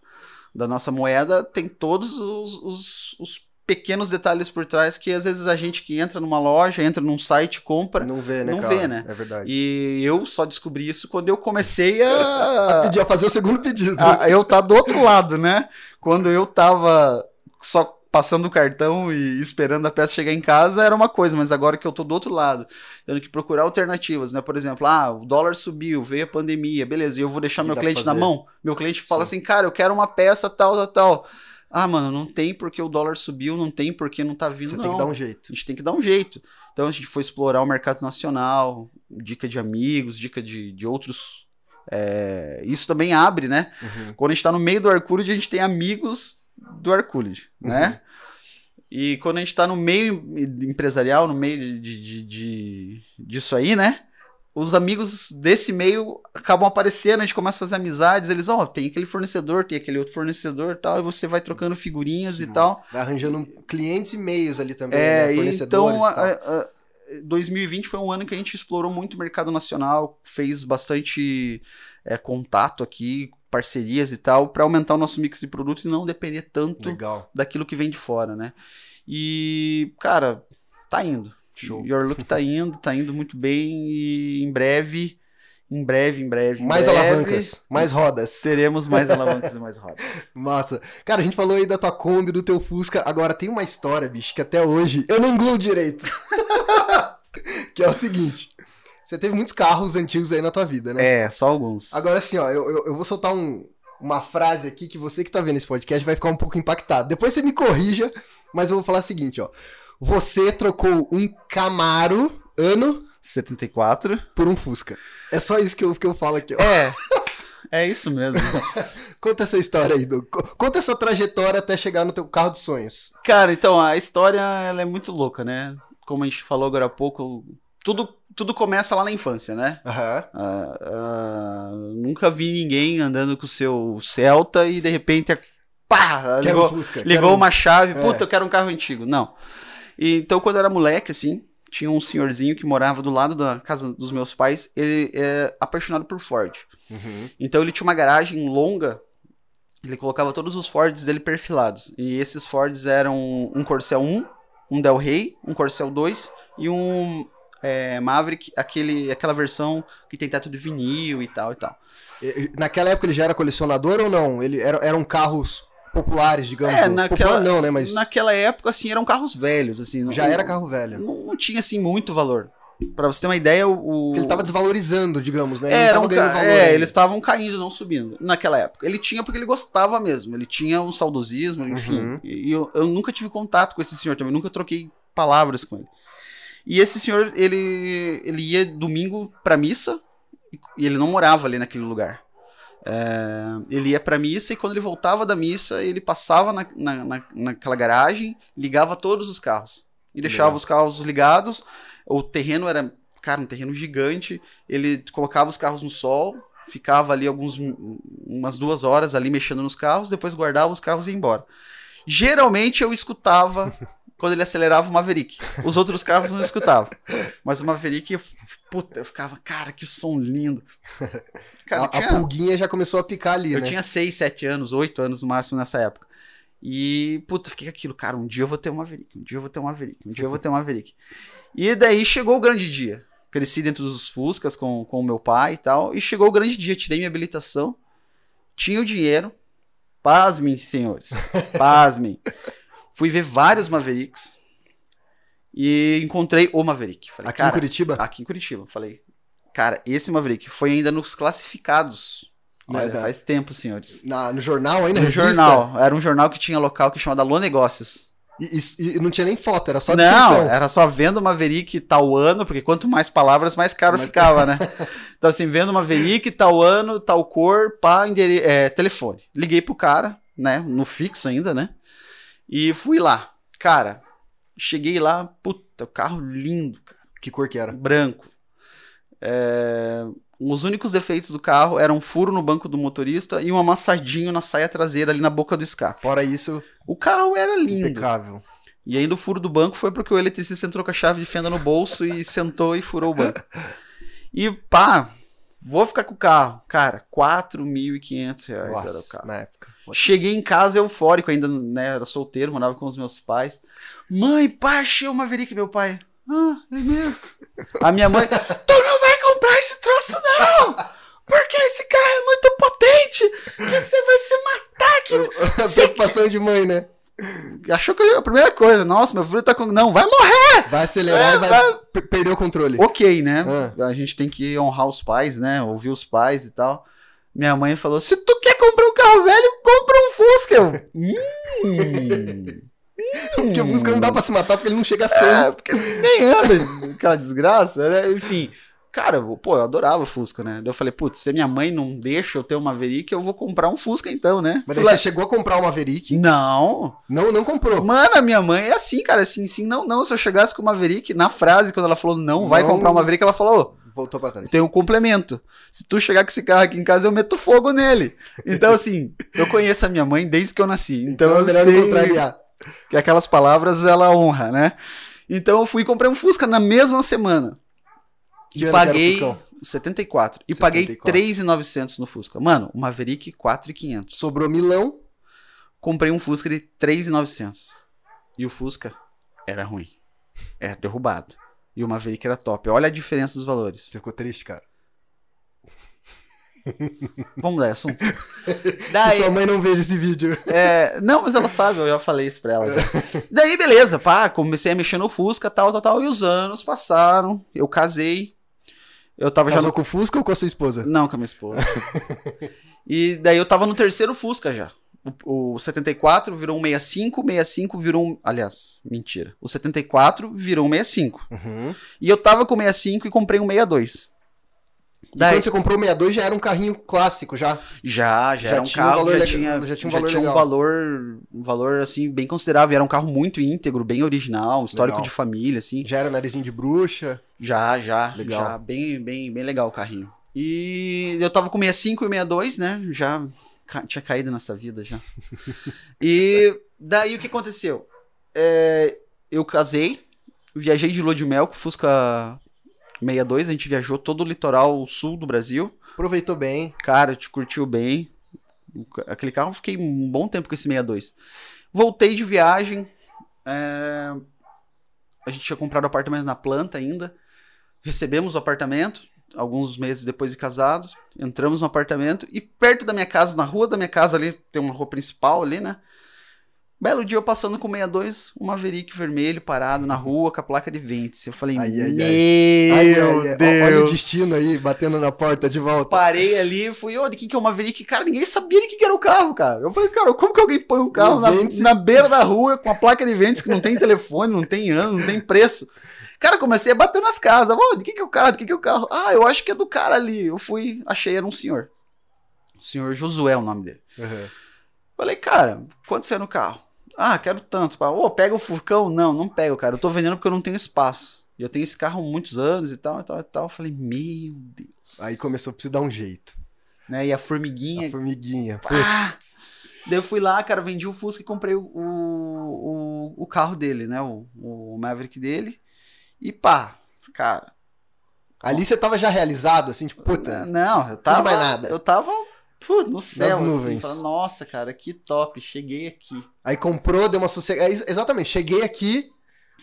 da nossa moeda, tem todos os, os, os pequenos detalhes por trás que às vezes a gente que entra numa loja, entra num site, compra. Não vê, né, não cara? vê, né? É verdade. E eu só descobri isso quando eu comecei a, Pedir a fazer o segundo pedido. a- eu tá do outro lado, né? Quando eu tava só passando o cartão e esperando a peça chegar em casa era uma coisa, mas agora que eu tô do outro lado, tendo que procurar alternativas, né? Por exemplo, ah, o dólar subiu, veio a pandemia, beleza, e eu vou deixar meu cliente na mão. Meu cliente fala Sim. assim, cara, eu quero uma peça tal, tal, tal. Ah, mano, não tem porque o dólar subiu, não tem porque não tá vindo, Você não. tem que dar um jeito. A gente tem que dar um jeito. Então a gente foi explorar o mercado nacional, dica de amigos, dica de, de outros. é, Isso também abre, né? Uhum. Quando a gente tá no meio do Arculid, a gente tem amigos do Arculid, né? E quando a gente tá no meio em- empresarial, no meio de, de, de- disso aí, né? Os amigos desse meio acabam aparecendo, a gente começa a fazer amizades, eles, ó, tem aquele fornecedor, tem aquele outro fornecedor tal, e você vai trocando figurinhas e tal. Vai arranjando clientes e meios ali também, É, né? Fornecedores então, e tal. a- a- 2020 foi um ano que a gente explorou muito o mercado nacional, fez bastante é, contato aqui, parcerias e tal, para aumentar o nosso mix de produto e não depender tanto Legal. daquilo que vem de fora, né? E, cara, tá indo. Show. Your Look tá indo, tá indo muito bem e em breve, em breve, em breve, em Mais breve, alavancas, mais rodas. Teremos mais alavancas e mais rodas. Massa. Cara, a gente falou aí da tua Kombi, do teu Fusca. Agora tem uma história, bicho, que até hoje eu não engluo direito. que é o seguinte. Você teve muitos carros antigos aí na tua vida, né? É, só alguns. Agora assim, ó, eu, eu, eu vou soltar um- uma frase aqui que você que tá vendo esse podcast vai ficar um pouco impactado. Depois você me corrija, mas eu vou falar o seguinte, ó. Você trocou um Camaro ano 74. por um Fusca. É só isso que eu, que eu falo aqui, ó. É. É isso mesmo. Conta essa história aí, Doug. Co- Conta essa trajetória até chegar no teu carro dos sonhos. Cara, então, a história ela é muito louca, né? Como a gente falou agora há pouco, tudo, tudo começa lá na infância, né? Aham. Ah, ah, nunca vi ninguém andando com o seu Celta e de repente, pá, Quero ligou, um Fusca. ligou um- uma chave, É. puta, eu quero um carro antigo. Não. E, então, quando eu era moleque, assim, tinha um senhorzinho que morava do lado da casa dos meus pais, ele é apaixonado por Ford. Uhum. Então ele tinha uma garagem longa, ele colocava todos os Fords dele perfilados. E esses Fords eram um Corcel 1, um Del Rey, um Corcel 2 e um é, Maverick, aquele, aquela versão que tem teto de vinil e tal e tal. Naquela época ele já era colecionador ou não? Ele era, eram carros populares, digamos. É, naquela- Popular não, né? Mas Naquela época, assim, eram carros velhos, assim. não- já era carro velho. Não, não tinha, assim, muito valor. Pra você ter uma ideia, o... Porque ele tava desvalorizando, digamos, né? Ele É, era um ca- valor. é, eles estavam caindo, não subindo, naquela época. Ele tinha porque ele gostava mesmo, ele tinha um saudosismo, enfim. Uhum. E e eu, eu nunca tive contato com esse senhor também, nunca troquei palavras com ele. E esse senhor, ele, ele ia domingo pra missa e- ele não morava ali naquele lugar. É, ele ia pra missa e quando ele voltava da missa, ele passava na, na, na- naquela garagem, ligava todos os carros. E deixava os carros ligados. O terreno era, cara, um terreno gigante. Ele colocava os carros no sol, ficava ali alguns umas duas horas ali mexendo nos carros, depois guardava os carros e ia embora. Geralmente eu escutava quando ele acelerava o Maverick. Os outros carros não escutavam. Mas o Maverick, puta, eu ficava, cara, que som lindo. Cara, a, eu a tinha, pulguinha já começou a picar ali, eu né? tinha 6, 7 anos, 8 anos no máximo nessa época. E, puta, fiquei com aquilo, cara, um dia eu vou ter uma Maverick, um dia eu vou ter uma Maverick, um dia eu vou ter uma Maverick. E daí chegou o grande dia. Cresci dentro dos Fuscas com, com o meu pai e tal, e chegou o grande dia, tirei minha habilitação, tinha o dinheiro. Pasmem, senhores. Pasmem. Fui ver vários Mavericks. E encontrei o Maverick. Falei, Aqui cara, em Curitiba? Aqui em Curitiba. Falei, cara, esse Maverick foi ainda nos classificados. Né, Olha, da- faz tempo, senhores. Na- no jornal aí, na No revista? jornal. Era um jornal que tinha local que chamava Alô Negócios. E, e- e não tinha nem foto, era só Não, descrição. era só vendo Maverick tal ano, porque quanto mais palavras, mais caro Mais ficava, né? Então, assim, vendo Maverick, tal ano, tal cor, pá, endere... é, telefone. Liguei pro cara, né? No fixo ainda, né? E fui lá. Cara, cheguei lá, puta, o carro lindo, cara. Que cor que era? branco. É, Os únicos defeitos do carro eram um furo no banco do motorista e um amassadinho na saia traseira ali na boca do escape. Fora isso, O carro era lindo. impecável. E ainda o furo do banco foi porque o eletricista entrou com a chave de fenda no bolso e sentou e furou o banco. E pá, vou ficar com o carro. Cara, 4.500 reais era o Nossa, carro. na época. Cheguei em casa eufórico, ainda né, era solteiro, morava com os meus pais. Mãe, pai, achei o Maverick, meu pai. Ah, é mesmo? A minha mãe, tu não vai comprar esse troço não! Porque esse carro é muito potente! Que você vai se matar! Que... A preocupação de mãe, né? Achou que eu- a primeira coisa, nossa, meu filho tá com... Não, vai morrer! Vai acelerar É, e vai, vai- per- perder o controle. Ok, né? Ah. A gente tem que honrar os pais, né? Ouvir os pais e tal. Minha mãe falou: se tu quer comprar um carro velho, compra um Fusca. Eu, hum. Porque o Fusca não dá pra se matar porque ele não chega a 100. É, porque nem anda aquela desgraça, né? Enfim. Cara, eu- pô, eu adorava Fusca, né? Daí eu falei, putz, se minha mãe não deixa eu ter uma Maverick, eu vou comprar um Fusca então, né? Mas Fui daí lá- você chegou a comprar uma Maverick, Não, não, não comprou. Mano, a minha mãe é assim, cara, assim, sim, não, não. Se eu chegasse com uma Maverick, na frase, quando ela falou não, vai Não. comprar uma Maverick, ela falou, Voltou pra trás. tem um complemento. Se tu chegar com esse carro aqui em casa, eu meto fogo nele. Então, assim, eu conheço a minha mãe desde que eu nasci. Então, Então é eu sei contrariar. que aquelas palavras ela honra, né? Então eu fui e comprei um Fusca na mesma semana. Que e que paguei Fuscão? 74. E 74. paguei 3,900 no Fusca. Mano, o Maverick 4,500. Sobrou milão. Comprei um Fusca de 3,900. E o Fusca era ruim. Era derrubado. E o Maverick era top. Olha a diferença dos valores. Você ficou triste, cara. Vamos dar assunto. Daí, sua mãe não veja esse vídeo. É, não, mas ela sabe, eu já falei isso pra ela. já. Daí, beleza, pá, comecei a mexer no Fusca, tal, tal, tal, e os anos passaram, eu casei, eu tava já Casou no... com o Fusca ou com a sua esposa? Não, com a minha esposa. e daí eu tava no terceiro Fusca já. O, o 74 virou um 65, 65 virou um... Aliás, mentira. O 74 virou um 65. Uhum. E eu tava com o 65 e comprei um 62. E Daí, quando você comprou o 62 já era um carrinho clássico já. Já, já, Já era um um carro, valor já, tinha, já tinha um já valor tinha um legal. valor, um valor assim bem considerável. Era um carro muito íntegro, bem original, um histórico Legal. de família, assim. Já era narizinho de bruxa. Já, já, Legal. já, bem, bem, bem legal o carrinho. E eu tava com 65 e 62, né? Já ca- tinha caído nessa vida já. e daí o que aconteceu? É, eu casei, viajei de lua de mel com Fusca 62, a gente viajou todo o litoral sul do Brasil. Aproveitou bem. Cara, te curtiu bem. Aquele carro fiquei um bom tempo com esse 62. Voltei de viagem. é, A gente tinha comprado apartamento na planta ainda. Recebemos o apartamento, alguns meses depois de casados. Entramos no apartamento e perto da minha casa, na rua da minha casa ali, tem uma rua principal ali, né? Belo dia eu passando com 62, um Maverick vermelho parado na rua com a placa de Ventes. Eu falei, Ai, ai, meu Ai, ai, Deus. Olha o destino aí, batendo na porta de volta. Parei ali e fui, ô, de quem que é o Maverick? Cara, ninguém sabia de que que era o carro, cara. Eu falei, cara, como que alguém põe um carro na, na beira da rua com a placa de ventos que não tem telefone, não tem ano, não tem preço? Cara, comecei a bater nas casas. Ô, de quem que é o carro? De quem que é o carro? Ah, eu acho que é do cara ali. Eu fui, achei, era um senhor. O senhor Josué é o nome dele. Uhum. Falei, cara, quanto você é no carro? Ah, quero tanto. Ô, pega o Furcão? Não, não pego, cara. Eu tô vendendo porque eu não tenho espaço. E eu tenho esse carro há muitos anos e tal, e tal, e tal. Eu falei, meu Deus. Aí começou a precisar dar um jeito. Né? E a formiguinha A formiguinha. Ah! Daí eu fui lá, cara, vendi o Fusca e comprei o, o, o carro dele, né? O, o Maverick dele. E pá, cara. Ali você tava já realizado, assim, tipo, puta. Não, eu de tava. mais nada. Eu tava pô, no céu, assim, nuvens. falando, nossa, cara, que top, cheguei aqui. Aí comprou, deu uma sossegada. É, exatamente, cheguei aqui,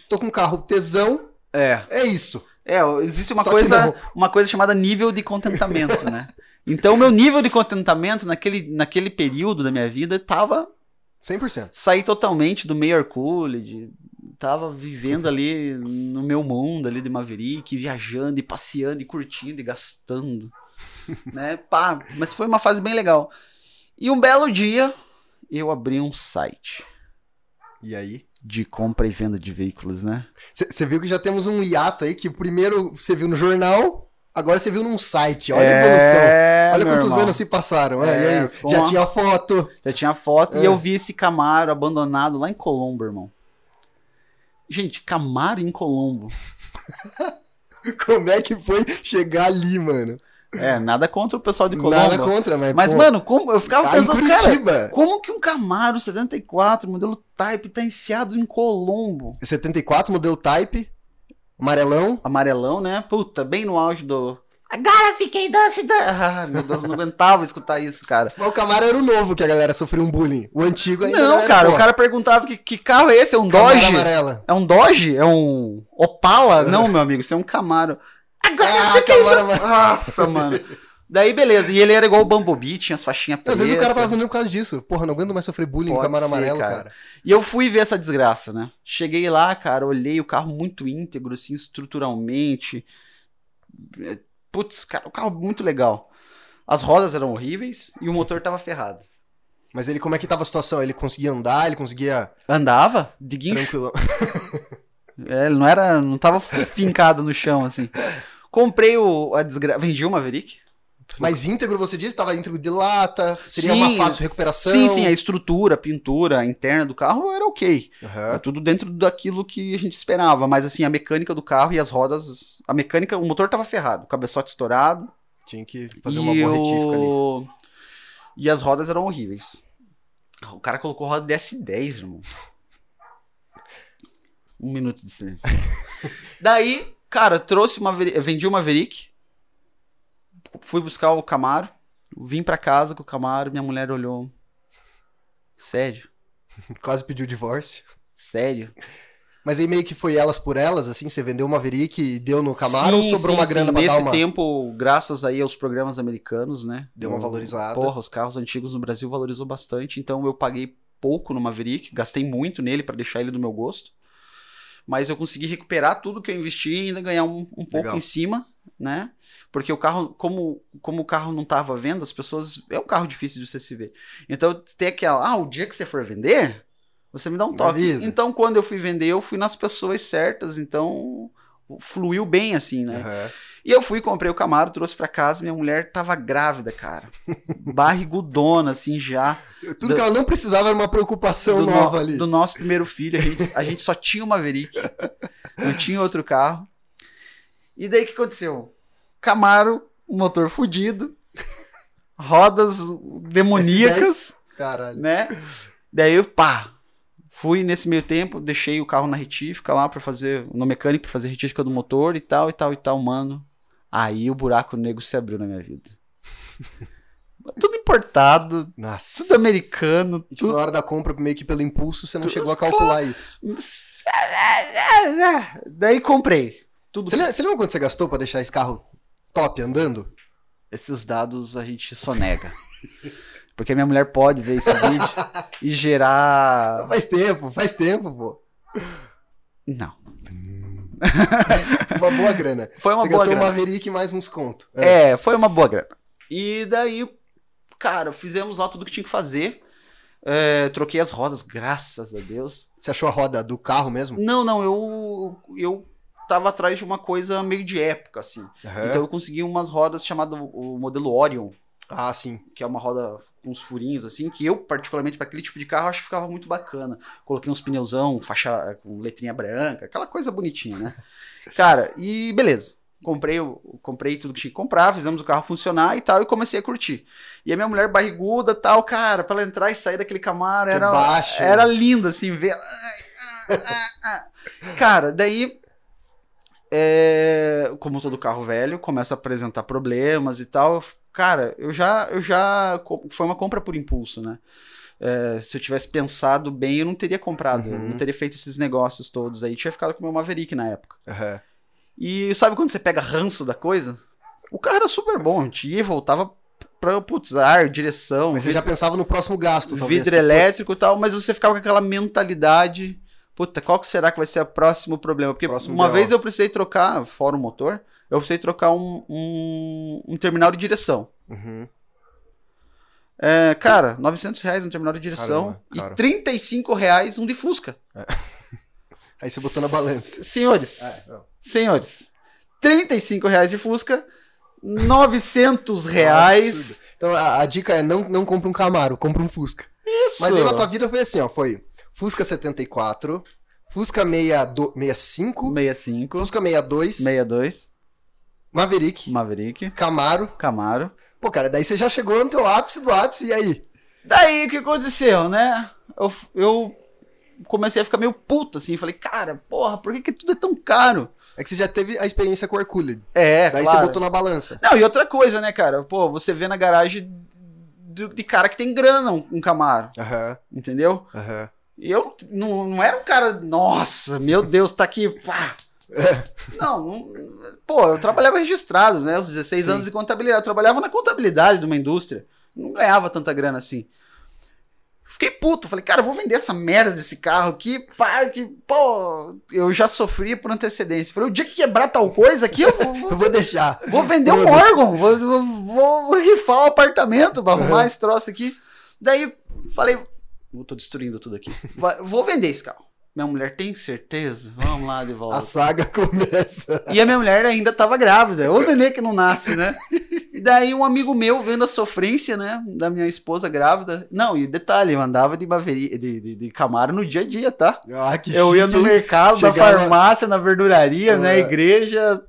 tô com um carro tesão, É. é isso. É, existe uma Só coisa, não. uma coisa chamada nível de contentamento, né? Então, meu nível de contentamento naquele, naquele período da minha vida tava 100%. saí totalmente do meio Arcoolid, tava vivendo ali no meu mundo ali de Maverick, viajando e passeando e curtindo e gastando, né? Pá, mas foi uma fase bem legal. E um belo dia eu abri um site E aí? de compra e venda de veículos, né? Você viu que já temos um hiato aí, que primeiro você viu no jornal, agora você viu num site. Olha a evolução. É, Olha quantos irmão. anos se passaram. é, É, aí? Já uma- tinha foto. Já tinha foto É. e eu vi esse Camaro abandonado lá em Colombo, irmão. Gente, Camaro em Colombo. Como é que foi chegar ali, mano? É, nada contra o pessoal de Colombo. Nada contra, mas. Mas, pô, mano, como eu ficava tá pensando, cara, como que um Camaro 74, modelo Type, tá enfiado em Colombo? 74, modelo Type, amarelão. Amarelão, né? Puta, bem no auge do. Agora fiquei dúvida. Ah, meu Deus, eu não aguentava escutar isso, cara. Mas o Camaro era o novo que a galera sofreu um bullying. O antigo ainda Não, era, cara, pô, o cara perguntava que, que carro é esse? É um Camaro Dodge? amarela. É um Dodge? É um Opala? Não, meu amigo, isso é um Camaro. Agora Ah, fiquei Camaro amarelo. Nossa, mano. Daí, beleza. E ele era igual o Bumblebee, tinha as faixinhas Às pretas. vezes o cara tava vendendo por causa disso. Porra, não aguento mais sofrer bullying com Pode Camaro ser, amarelo, cara. cara. E eu fui ver essa desgraça, né? Cheguei lá, cara, olhei o carro muito íntegro, assim, estruturalmente. É, Putz, cara, o carro muito legal. As rodas eram horríveis e o motor tava ferrado. Mas ele, como é que tava a situação? Ele conseguia andar, ele conseguia Andava de guincho. tranquilo. É, ele não era, não tava fincado no chão, assim. Comprei o, a desgraça, vendi o Maverick. Mas íntegro, você disse? Tava íntegro de lata, seria Sim, uma fácil recuperação. Sim, sim, a estrutura, a pintura, a interna do carro era ok. Aham. Tudo dentro daquilo que a gente esperava, mas assim, a mecânica do carro e as rodas, a mecânica, o motor tava ferrado, o cabeçote estourado. Tinha que fazer uma boa retífica ali. o... E as rodas eram horríveis. O cara colocou roda DS10, irmão. Um minuto de silêncio. Daí, cara, trouxe uma vendi uma Maverick, fui buscar o Camaro, vim pra casa com o Camaro, minha mulher olhou. Sério? Quase pediu divórcio. Sério? Mas aí meio que foi elas por elas, assim, você vendeu uma Maverick e deu no Camaro Sim, ou sobrou sim, uma sim. grana pra Nesse uma... tempo, graças aí aos programas americanos, né? Deu uma valorizada. Porra, os carros antigos no Brasil valorizou bastante, então eu paguei pouco no Maverick, gastei muito nele pra deixar ele do meu gosto. Mas eu consegui recuperar tudo que eu investi e ainda ganhar um, um pouco Legal. em cima, né? Porque o carro, como, como o carro não tava à venda, as pessoas. É um carro difícil de você se ver. Então tem aquela. Ah, o dia que você for vender, você me dá um Me toque. avisa. Então quando eu fui vender, eu fui nas pessoas certas, então fluiu bem assim, né? Aham. E eu fui, comprei o Camaro, trouxe pra casa, minha mulher tava grávida, cara. Barrigudona, assim, já. Tudo que ela não precisava era uma preocupação do, no- nova ali. do nosso primeiro filho. A gente, a gente só tinha uma Maverick. Não tinha outro carro. E daí o que aconteceu? Camaro, motor fudido, rodas demoníacas, Caralho. né? Daí eu, pá, fui nesse meio tempo, deixei o carro na retífica lá pra fazer, no mecânico pra fazer retífica do motor e tal, e tal, e tal, mano. Aí o buraco negro se abriu na minha vida. tudo importado, Nossa. tudo americano, E, tipo, tudo... na hora da compra, meio que pelo impulso, você não Tudo- chegou a calcular isso. Daí comprei. Tudo Você lembra, você lembra quanto você gastou pra deixar esse carro top andando? Esses dados a gente sonega. Porque a minha mulher pode ver esse vídeo e gerar. Faz tempo, faz tempo, pô. Não. Uma boa grana. Foi uma você boa gastou grana. uma Maverick e mais uns contos. É, foi uma boa grana. E daí, cara, fizemos lá tudo que tinha que fazer. É, troquei as rodas, graças a Deus. Você achou a roda do carro mesmo? Não, não, eu. Eu tava atrás de uma coisa meio de época, assim. Aham. Então eu consegui umas rodas chamadas o modelo Orion. Ah, sim. que é uma roda com uns furinhos assim, que eu, particularmente, para aquele tipo de carro, acho que ficava muito bacana. Coloquei uns pneuzão, faixa com letrinha branca, aquela coisa bonitinha, né? Cara, e beleza. Comprei, comprei tudo que tinha que comprar, fizemos o carro funcionar e tal, e comecei a curtir. E a minha mulher barriguda tal, cara, pra ela entrar e sair daquele Camaro era, baixo. era lindo, assim, ver. Cara, daí é, como todo carro velho, começa a apresentar problemas e tal. Cara, eu já, eu já. Foi uma compra por impulso, né? É, se eu tivesse pensado bem, eu não teria comprado, Uhum. não teria feito esses negócios todos aí. Tinha ficado com o meu Maverick na época. Aham. E sabe quando você pega ranço da coisa? O carro era super bom, a gente ia e voltava pra, putz, ar, direção, Mas você já pensava no próximo gasto, talvez. vidro elétrico e tal, mas você ficava com aquela mentalidade, puta, qual que será que vai ser o próximo problema? Porque Próximo uma BO. vez eu precisei trocar, fora o motor, eu precisei trocar um, um, um terminal de direção. Uhum. É, cara, 900 reais um terminal de direção Caramba, e 35 reais um de Fusca. Aí você botou na balança. Senhores, É, senhores, 35 reais de Fusca, 900 reais. Então a, a dica é não, não compre um Camaro, compre um Fusca. Isso. Mas aí na tua vida foi assim, ó, foi Fusca 74, Fusca 62 65, 65, Fusca 62, 62, Maverick, Maverick, Camaro. Camaro. Pô, cara, daí você já chegou no teu ápice do ápice, e aí? Daí o que aconteceu, né? Eu, eu comecei a ficar meio puto, assim. Falei, cara, porra, por que, que tudo é tão caro? É que você já teve a experiência com o Hercules. É, Daí claro. você botou na balança. Não, e outra coisa, né, cara? Pô, você vê na garagem do- de cara que tem grana um, um Camaro, Aham, entendeu? aham. Eu não, não era um cara, nossa, meu Deus, tá aqui, pá. É. Não, não- pô, eu trabalhava registrado, né? Os 16 Sim. anos de contabilidade. Eu trabalhava na contabilidade de uma indústria. Não ganhava tanta grana assim. Fiquei puto, falei, cara, vou vender essa merda desse carro aqui, pá, que, pô, eu já sofri por antecedência. Falei, o dia que quebrar tal coisa aqui, eu vou, vou- Eu vou deixar. vou vender um órgão, vou, vou, vou rifar o apartamento pra arrumar Uhum. esse troço aqui. Daí, falei, eu tô destruindo tudo aqui. Vai- vou vender esse carro. Minha mulher, tem certeza? Vamos lá de volta. A saga começa. E a minha mulher ainda tava grávida. Ô nenê que não nasce, né? E daí um amigo meu vendo a sofrência, né? Da minha esposa grávida. Não, e detalhe, eu andava de, Maveri, de, de, de Camaro no dia a dia, tá? Ah, que Eu ia no mercado, na farmácia, na verduraria, na É. igreja,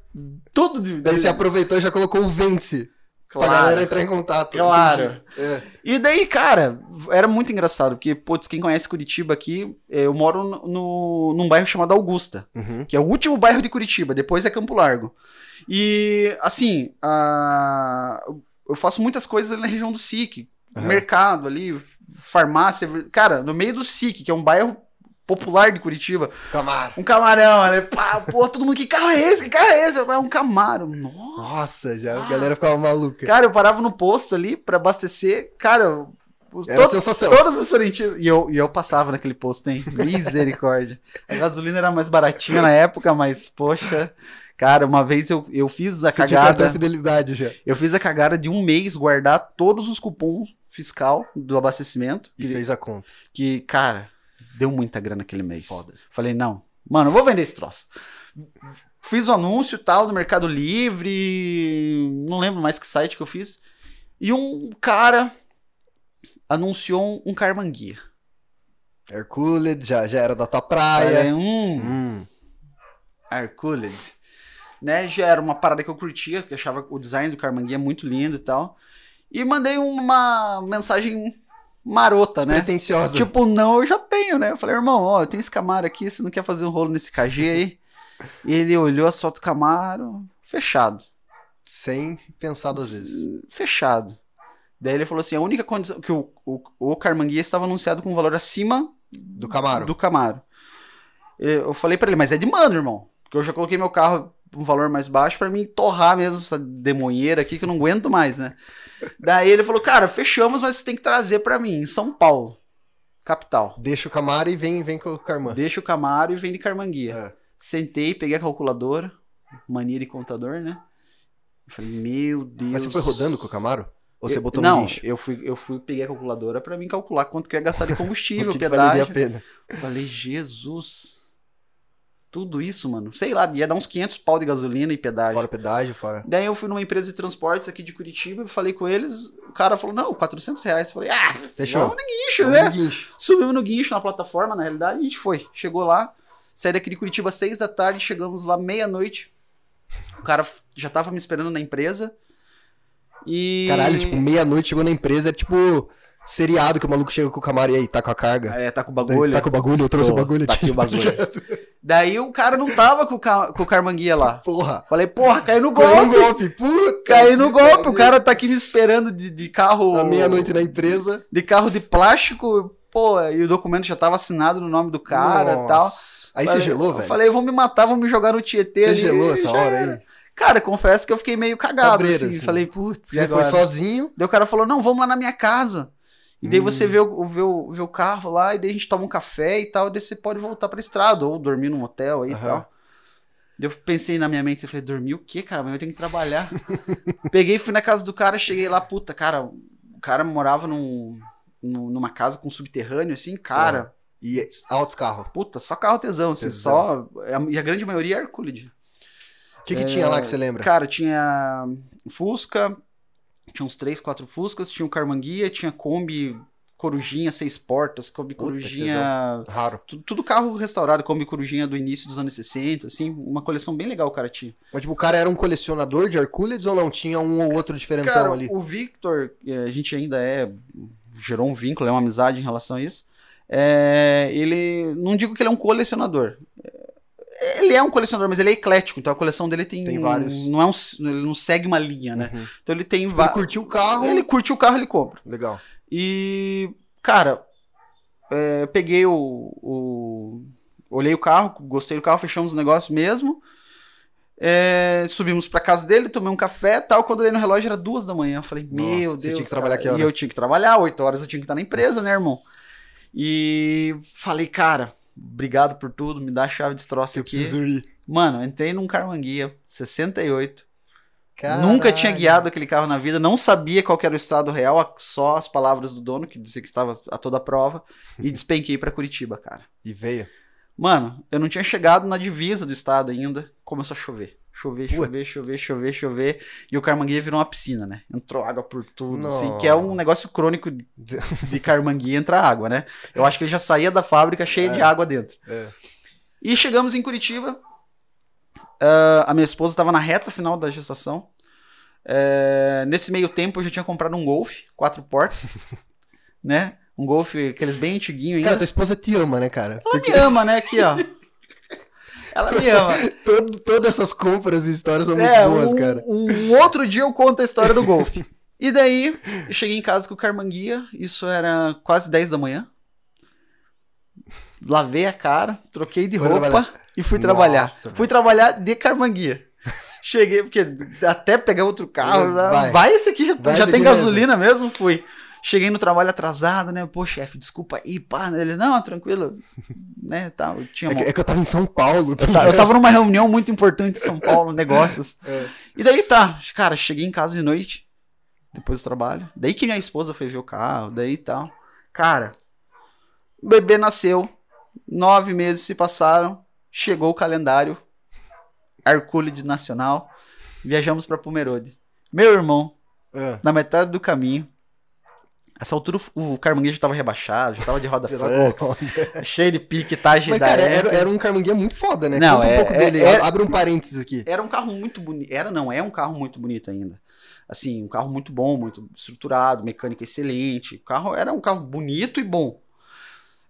tudo. De, Daí você aproveitou e já colocou o Vence. Pra Claro. galera entrar em contato. Claro. É. E daí, cara, era muito engraçado, porque, putz, quem conhece Curitiba aqui, eh, eu moro no, num bairro chamado Augusta. Uhum. que é o último bairro de Curitiba, depois é Campo Largo. E, assim, a- eu faço muitas coisas ali na região do SIC, Aham. mercado ali, farmácia, cara, no meio do SIC, que é um bairro popular de Curitiba, Camaro. um camarão, ali, pá, pô, todo mundo, que carro é esse? Que carro é esse? É um Camaro. Nossa. Nossa, já a galera ficava maluca. Cara, eu parava no posto ali pra abastecer, cara, os, Era a todo- sensação. todos os sorrentinos, e eu, e eu passava naquele posto, hein, misericórdia. A gasolina era mais baratinha na época, mas, poxa, cara, uma vez eu, eu fiz a Você cagada, de fidelidade já. eu fiz a cagada de um mês guardar todos os cupons fiscal do abastecimento, E que, fez a conta. que, cara, deu muita grana aquele mês. Foda. Falei, não, mano, eu vou vender esse troço. Fiz o anúncio e tal no Mercado Livre, não lembro mais que site que eu fiz. E um cara anunciou um, um carmanguia. Hercules já, já era da tua praia. Falei, hum, Hum. Hercules. Né, já era uma parada que eu curtia, que eu achava o design do carmanguia muito lindo e tal. E mandei uma mensagem marota, né? Despretensiosa. Tipo, não, eu já tenho, né? Eu falei, irmão, ó, eu tenho esse Camaro aqui, você não quer fazer um rolo nesse KG aí? E ele olhou a foto do Camaro, fechado. Sem pensar duas vezes. Fechado. Daí ele falou assim, a única condição, que o, o, o Carmanguia estava anunciado com um valor acima Do Camaro. do Camaro. Eu falei pra ele, mas é de mano, irmão. Porque eu já coloquei meu carro um valor mais baixo pra mim torrar mesmo essa demonheira aqui que eu não aguento mais, né? Daí ele falou, cara, fechamos, mas você tem que trazer pra mim, em São Paulo, capital. Deixa o Camaro e vem, vem com o Carman. Deixa o Camaro e vem de Carmanguia. É. Sentei, peguei a calculadora, mania de contador, né? Eu falei, meu Deus. Mas você foi rodando com o Camaro? Ou você Eu- botou não, no guincho? eu fui, eu fui, peguei a calculadora pra mim calcular quanto que eu ia gastar de combustível, O que que pedágio. a pena? Eu Falei, Jesus. Tudo isso, mano. Sei lá, ia dar uns 500 pau de gasolina e pedágio. Fora pedágio, fora. Daí eu fui numa empresa de transportes aqui de Curitiba, falei com eles, o cara falou, não, 400 reais. Eu falei, ah, Fechou. vamos de guincho, Vamos né? de guincho. Subimos no guincho na plataforma, na realidade, a gente foi. Chegou lá, saí daqui de Curitiba às 6 da tarde, chegamos lá meia-noite. O cara já tava me esperando na empresa. E. Caralho, tipo, meia-noite chegou na empresa, é tipo seriado que o maluco chega com o Camaro e aí, tá com a carga. É, tá com o bagulho. Tá com o bagulho, eu trouxe Pô, o bagulho tá aqui. aqui o bagulho. Daí o cara não tava com o, ca... com o Carmanguia lá. Porra. Falei, porra, caiu no Caiu no golpe. golpe. Puta. Caiu no golpe. O cara tá aqui me esperando de, de carro. À meia-noite na empresa. De carro de plástico. Pô, e o documento já tava assinado no nome do cara e tal. Aí Falei- você gelou, velho? Falei, vão me matar, vão me jogar no Tietê Você ali. gelou essa hora era. aí? Cara, confesso que eu fiquei meio cagado, Cabreiro, assim. assim. Falei, putz, Você foi sozinho. Daí o cara falou, não, vamos lá na minha casa. E daí Hum. você vê o, vê, o, vê o carro lá, e daí a gente toma um café e tal, e daí você pode voltar pra estrada, ou dormir num hotel aí e Aham. tal. Eu pensei na minha mente, eu falei, dormir o quê, cara? Mas eu tenho que trabalhar. Peguei, fui na casa do cara, cheguei lá, puta, cara, o cara morava num, num- numa casa com subterrâneo, assim, cara, E altos carros. puta, só carro tesão, assim, Tesão. só. E a grande maioria é Hercules. O que, que tinha lá que você lembra? Cara, tinha Fusca, tinha uns três, quatro Fuscas, tinha o Carmanguia, tinha Kombi Corujinha seis portas, Kombi Puta, Corujinha. Raro. tu- Tudo carro restaurado, Kombi Corujinha do início dos anos 60, assim, uma coleção bem legal o cara tinha. Mas tipo, o cara era um colecionador de Hercules ou não? Tinha um ou outro diferentão Cara, ali? o Victor, eh, a gente ainda é. gerou um vínculo, é uma amizade em relação a isso. É, ele. Não digo que ele é um colecionador. Ele é um colecionador, mas ele é eclético, então a coleção dele tem. Tem vários. Não é um, ele não segue uma linha, né? Uhum. Então ele tem Ele vários. curtiu o carro. Ele curte o carro, ele compra. Legal. E, cara, é, peguei o, o- Olhei o carro, gostei do carro, fechamos o negócio mesmo. É, subimos pra casa dele, tomei um café tal. Quando eu olhei no relógio era duas da manhã. Eu falei, meu Nossa, Deus. você tinha que cara. trabalhar que E horas? eu tinha que trabalhar, oito horas eu tinha que estar na empresa, né, irmão? E falei, cara, obrigado por tudo, me dá a chave de troço Eu aqui. preciso ir. Mano, entrei num Carmanguia, 68. Caralho. Nunca tinha guiado aquele carro na vida, não sabia qual era o estado real, só as palavras do dono, que dizia que estava a toda prova, e despenquei pra Curitiba, cara. E veio. Mano, eu não tinha chegado na divisa do estado ainda, começou a chover. Chover, chover, chover, chover, chover. E o Carmanguia virou uma piscina, né? Entrou água por tudo, assim, Nossa. que é um negócio crônico de Carmanguia entrar água, né? Eu acho que ele já saía da fábrica cheio de É. água dentro. É. E chegamos em Curitiba. Ah, a minha esposa estava na reta final da gestação. É, nesse meio tempo eu já tinha comprado um Golf, quatro portas, né? Um Golf, aqueles bem antiguinho ainda. Cara, tua esposa te ama, né, cara? Ela me ama, né? Aqui, ó. Ela me ama. Todo- todas essas compras e histórias são muito É, boas, um, cara. um outro dia eu conto a história do Golf. E daí, eu cheguei em casa com o Carmanguia, isso era quase 10 da manhã. Lavei a cara, troquei de Foi roupa trabalhar. e fui Nossa, trabalhar. velho. Fui trabalhar de Carmanguia. Cheguei, porque até pegar outro carro, Vai. vai, esse aqui já, Vai já esse tem aqui mesmo. gasolina mesmo. Fui. Cheguei no trabalho atrasado, né? Pô, chefe, desculpa aí, pá. Ele, não, tranquilo, né, tal. Eu tinha É que, uma- é que eu tava em São Paulo. tá Tá, ligado? eu tava numa reunião muito importante em São Paulo, negócios. É. E daí tá, cara, cheguei em casa de noite, depois do trabalho. Daí que minha esposa foi ver o carro, daí tal. Cara, o bebê nasceu, nove meses se passaram, chegou o calendário, Hercúlide Nacional, viajamos pra Pomerode. Meu irmão, É. na metade do caminho, essa altura o Carmanguia já tava rebaixado, já tava de roda flex, cheio de piquetagem Mas, da cara, era, era um Carmanguia muito foda, né? Não, Conta um é- pouco é- dele. é- Abre um parênteses aqui. Era um carro muito bonito. Era, não, é um carro muito bonito ainda. Assim, um carro muito bom, muito estruturado, mecânica excelente. O carro era um carro bonito e bom.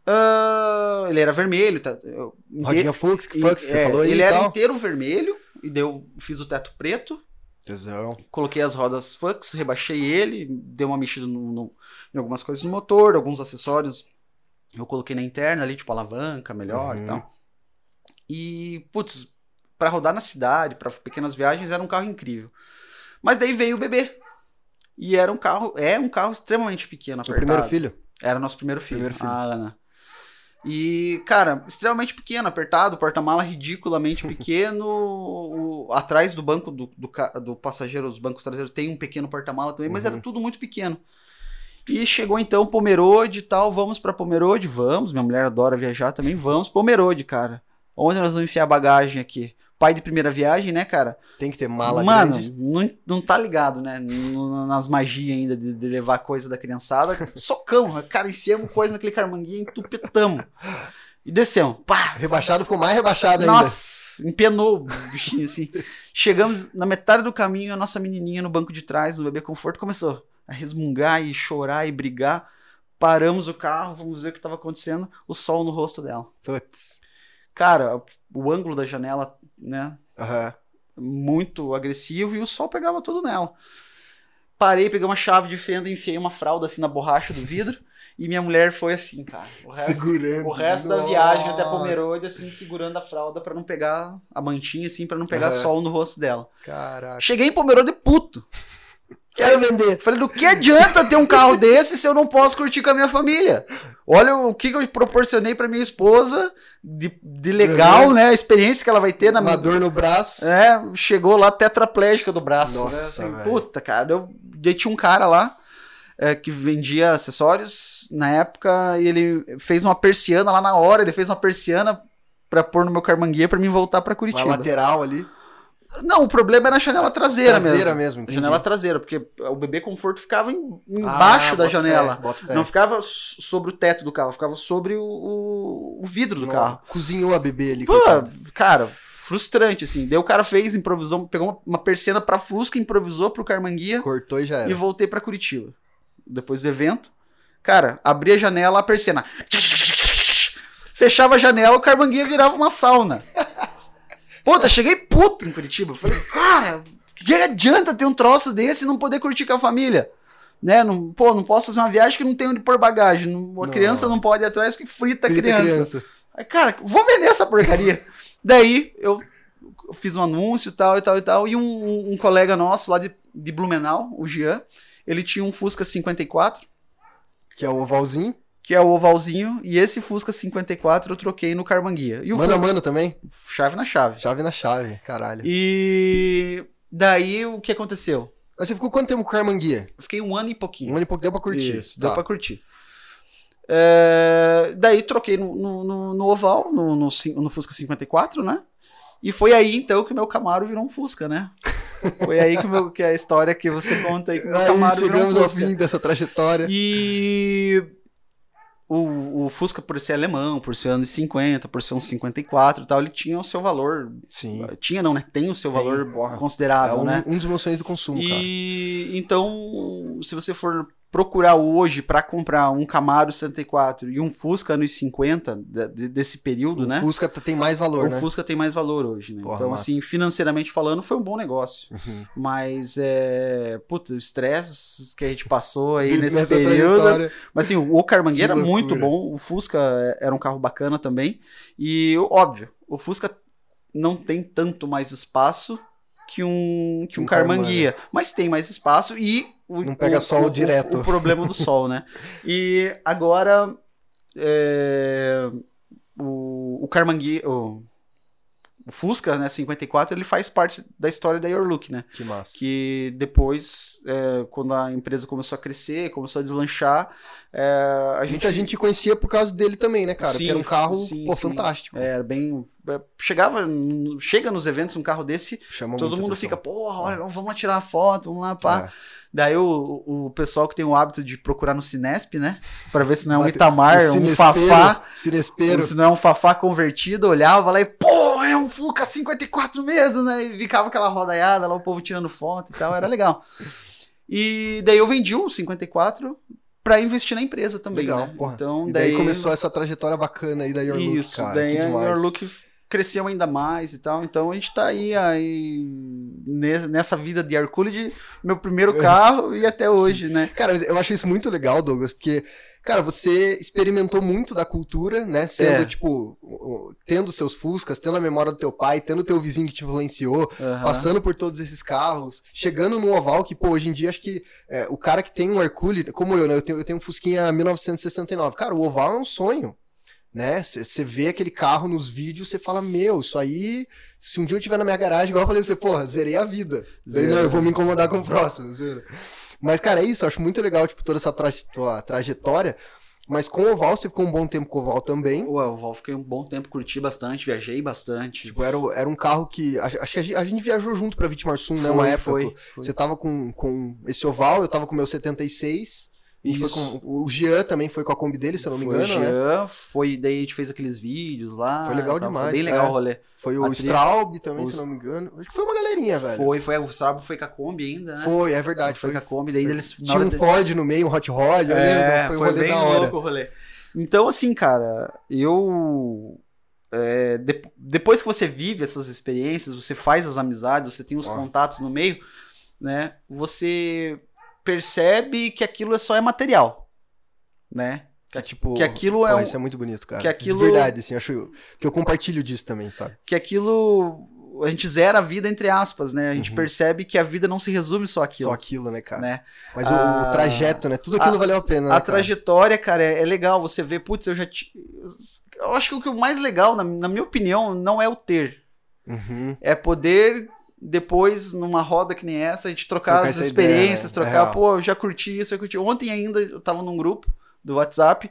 Ah, ele era vermelho. Tá, eu- Rodinha Fux, que Fux, e- você é, falou aí Ele era tal. inteiro vermelho. E deu, fiz o teto preto. Tesão. Coloquei as rodas Fux, rebaixei ele. Dei uma mexida no- no- em algumas coisas no motor, alguns acessórios. Eu coloquei na interna ali, tipo alavanca melhor Uhum. e tal. E, putz, pra rodar na cidade, pra pequenas viagens, era um carro incrível. Mas daí veio o bebê. E era um carro, é um carro extremamente pequeno, O apertado. primeiro filho? Era nosso primeiro filho, Primeiro filho. a Ana. E, cara, extremamente pequeno, apertado, porta-mala ridiculamente pequeno. o- atrás do banco do, do, do passageiro, os bancos traseiros, tem um pequeno porta-mala também, mas Uhum. era tudo muito pequeno. E chegou então Pomerode e tal, vamos pra Pomerode, vamos. Minha mulher adora viajar também, vamos. Pomerode, cara. Onde nós vamos enfiar a bagagem aqui? Pai de primeira viagem, né, cara? Tem que ter mala Mano, grande. não, não tá ligado, né? Nas magias ainda de, de levar coisa da criançada. Socão, cara, enfiamos coisa naquele carmanguinho, entupetamos. E descemos. Pá! Rebaixado ficou mais rebaixado ainda. Nossa, empenou o bichinho assim. Chegamos na metade do caminho, a nossa menininha no banco de trás, no bebê conforto, começou a resmungar e chorar e brigar. Paramos o carro, vamos ver o que estava acontecendo. O sol no rosto dela. Putz. Cara, o ângulo da janela, né? Aham. muito agressivo e o sol pegava tudo nela. parei, peguei uma chave de fenda, enfiei uma fralda assim na borracha do vidro. E minha mulher foi assim, cara. O resto, Segurando. o resto da Nossa. viagem até Pomerode, assim, segurando a fralda pra não pegar a mantinha, assim, pra não pegar Aham. sol no rosto dela. Caraca. Cheguei em Pomerode puto. Quero vender. Falei, do que adianta ter um carro desse se eu não posso curtir com a minha família? Olha o que eu proporcionei pra minha esposa de, de legal, Uhum. né? A experiência que ela vai ter na Uma minha. dor no braço. É, chegou lá tetraplégica do braço. Nossa, né? Assim, puta, cara. Eu, tinha um cara lá é, que vendia acessórios na época e ele fez uma persiana lá na hora. Ele fez uma persiana pra pôr no meu carmanguia pra mim voltar pra Uma Curitiba. lateral ali. Não, o problema era a janela traseira, Traseira mesmo. mesmo, janela traseira, porque o bebê conforto ficava em- embaixo Ah, da janela. fé. Não ficava sobre o teto do carro, ficava sobre o, o- vidro do Não, carro. Cozinhou a bebê ali. Pô, coitado. cara, frustrante, assim. Daí o cara fez, improvisou, pegou uma, uma persiana pra Fusca, improvisou pro Carmanguia Cortou e já e era. voltei pra Curitiba. Depois do evento. Cara, abri a janela, a persiana. Fechava a janela, o Carmanguia virava uma sauna. Puta, cheguei puto em Curitiba. Falei, cara, que adianta ter um troço desse e não poder curtir com a família? Né? Não, pô, não posso fazer uma viagem que não tem onde pôr bagagem. Não- a Não. criança não pode ir atrás porque frita a Grita criança. Aí, cara, vou vender essa porcaria. Daí eu fiz um anúncio e tal e tal e tal. E um, um colega nosso lá de, de Blumenau, o Jean, ele tinha um Fusca 54, Que é o ovalzinho. Que é o ovalzinho, e esse Fusca 54 eu troquei no Carmanguia. E o Mano a Fusca, mano também. chave na chave. Chave na chave. Caralho. E daí o que aconteceu? Mas você ficou quanto tempo com o Carmanguia? Eu fiquei um ano e pouquinho. Um ano e pouco deu pra curtir. Isso, Tá. deu pra curtir. É, daí troquei no, no, no- no oval, no, no, no Fusca 54, né? E foi aí então que o meu Camaro virou um Fusca, né? Foi aí que, meu- que a história que você conta aí que o Aí Camaro chegamos ao fim dessa trajetória. E o, o Fusca, por ser alemão, por ser anos 50, por ser um 54 e tal, ele tinha o seu valor. Sim. Tinha, não, né? Tem o seu Tem, valor porra. É considerável, um, né? um dos meus sonhos do consumo, cara. E então, se você for procurar hoje pra comprar um Camaro 74 e um Fusca anos 50 de- de- desse período, O né? Fusca tem mais valor, o né? Fusca tem mais valor hoje, né? Porra, então, massa. assim, financeiramente falando, foi um bom negócio. Uhum. Mas, é. Puta, o estresse que a gente passou aí nesse Nessa período. trajetória. Mas assim, o Carmanguia Que era muito bom, o Fusca é, era um carro bacana também. E, óbvio, o Fusca não tem tanto mais espaço que um, que um, Um Carmanguia, mas tem mais espaço e o, Não pega o- sol o- direto. O, problema do sol, né? E agora é, o, o Carmanguia, o, o Fusca, né, 54, ele faz parte da história da Your Look, né? Que massa. que depois, é, quando a empresa começou a crescer, começou a deslanchar, é, a gente... Muita gente conhecia por causa dele também, né, cara? Sim, que era um carro, sim, pô, sim. fantástico. é, Era bem... é, Chegava, chega nos eventos um carro desse, Chamou todo mundo atenção. fica, porra, olha, vamos lá tirar uma foto, vamos lá, pá. É. Daí o, o pessoal que tem o hábito de procurar no Cinesp, né, pra ver se não é um Itamar, um Fafá, Cinespeiro. se não é um Fafá convertido, olhava lá e, pô, é um Fuca 54 mesmo, né? E ficava aquela rodaiada lá, o povo tirando foto e tal, era legal. E daí eu vendi o 54 pra investir na empresa também, Legal, né? Então, E daí, daí, começou essa trajetória bacana aí da Your Look, isso, cara. daí a. Your Look cresceu ainda mais e tal. Então a gente tá aí, aí ne- nessa vida de Hercules, meu primeiro É. carro e até hoje, né? Cara, eu acho isso muito legal, Douglas, porque, cara, você experimentou muito da cultura, né? Sendo, É. tipo, tendo seus Fuscas, tendo a memória do teu pai, tendo teu vizinho que te influenciou, Aham. passando por todos esses carros, chegando no oval que, pô, hoje em dia acho que é, o cara que tem um Hercule, como eu, né? Eu tenho, eu tenho um Fusquinha 1969. Cara, o oval é um sonho. Né? Você vê aquele carro nos vídeos, você fala, meu, isso aí, se um dia eu tiver na minha garagem, igual eu falei você, porra, zerei a vida. Daí, Zero. não, eu vou me incomodar com o próximo. zero. Mas, cara, é isso, eu acho muito legal, tipo, toda essa tua trajetória. Mas com o oval, você ficou um bom tempo com o oval também. Ué, o Vol fiquei um bom tempo, curti bastante, viajei bastante. Tipo, era, era um carro que. Acho que a gente, a gente viajou junto pra Vitimarsum, né? Foi, Uma época. foi, foi. Você tava com, com esse oval, eu tava com o meu 76. A gente foi com, o Jean também foi com a Kombi dele, se eu não me Foi engano, o né? Jean, foi, daí a gente fez aqueles vídeos lá. Foi legal demais, Foi bem legal é. o rolê. Foi o A Straub também, o se eu não me engano. Acho que foi uma galerinha, velho. Foi, foi, o Strabo foi com a Kombi ainda, né? Foi, é verdade. foi, Foi, com a Kombi, daí eles... na Tinha um de- Ford no meio, um Hot Rod, É, foi um foi rolê bem da hora. louco o rolê. Então, assim, cara, eu. é, de- depois que você vive essas experiências, você faz as amizades, você tem os contatos no meio, né? Você percebe que aquilo é só é material, né? Que, tipo, que aquilo é um- isso é muito bonito, cara. que aquilo- De verdade, assim, acho que eu compartilho disso também, sabe? Que aquilo a gente zera a vida entre aspas, né? A gente Uhum. percebe que a vida não se resume só àquilo, Só aquilo, né, cara? né? Mas o, Ah, o trajeto, né? Tudo aquilo a- valeu a pena, né, A cara? trajetória, cara, é, é legal. Você vê, putz, eu já. ti- Eu acho que o que o mais legal, na, na minha opinião, não é o ter. Uhum. É poder depois, numa roda que nem essa, a gente trocar, Trocar as experiências, ideia, né? É trocar, real. pô, eu já curti isso, eu curti. Ontem ainda eu tava num grupo do WhatsApp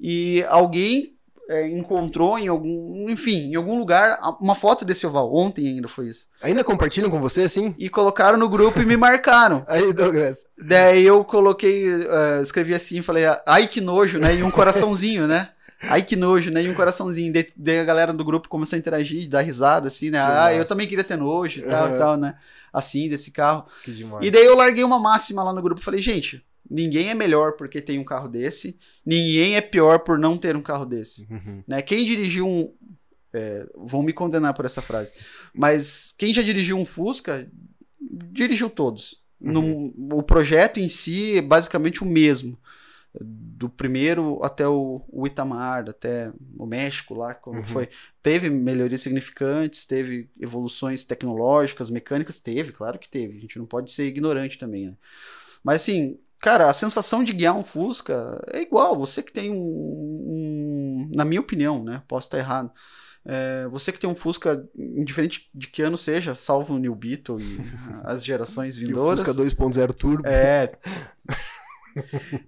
e alguém é, encontrou em algum, enfim, em algum lugar uma foto desse oval. Ontem ainda foi isso. Ainda compartilham com você, assim? E colocaram no grupo e me marcaram. Aí, Douglas. Daí eu coloquei, eh, escrevi assim, falei, ai que nojo, né? E um coraçãozinho, né? Ai que nojo, né? E um coraçãozinho. Daí, daí a galera do grupo começou a interagir, dar risada, assim, né? Que Ah, eu massa. também queria ter nojo e tal e tal, né? Assim, desse carro. Que demais. E daí eu larguei uma máxima lá no grupo. Falei, gente, ninguém é melhor porque tem um carro desse, ninguém é pior por não ter um carro desse. Uhum. Né? Quem dirigiu um. é, vão me condenar por essa frase. Mas quem já dirigiu um Fusca, dirigiu todos. Num- o projeto em si é basicamente o mesmo. Do primeiro até o, o Itamar, até o México lá, como Uhum. foi. Teve melhorias significantes, teve evoluções tecnológicas, mecânicas, teve, claro que teve. A gente não pode ser ignorante também, né? Mas assim, cara, a sensação de guiar um Fusca é igual. Você que tem um. um- na minha opinião, né? Posso estar errado. É, você que tem um Fusca, indiferente de que ano seja, salvo o New Beetle e as gerações E o vindouras. Fusca 2.0 Turbo. É.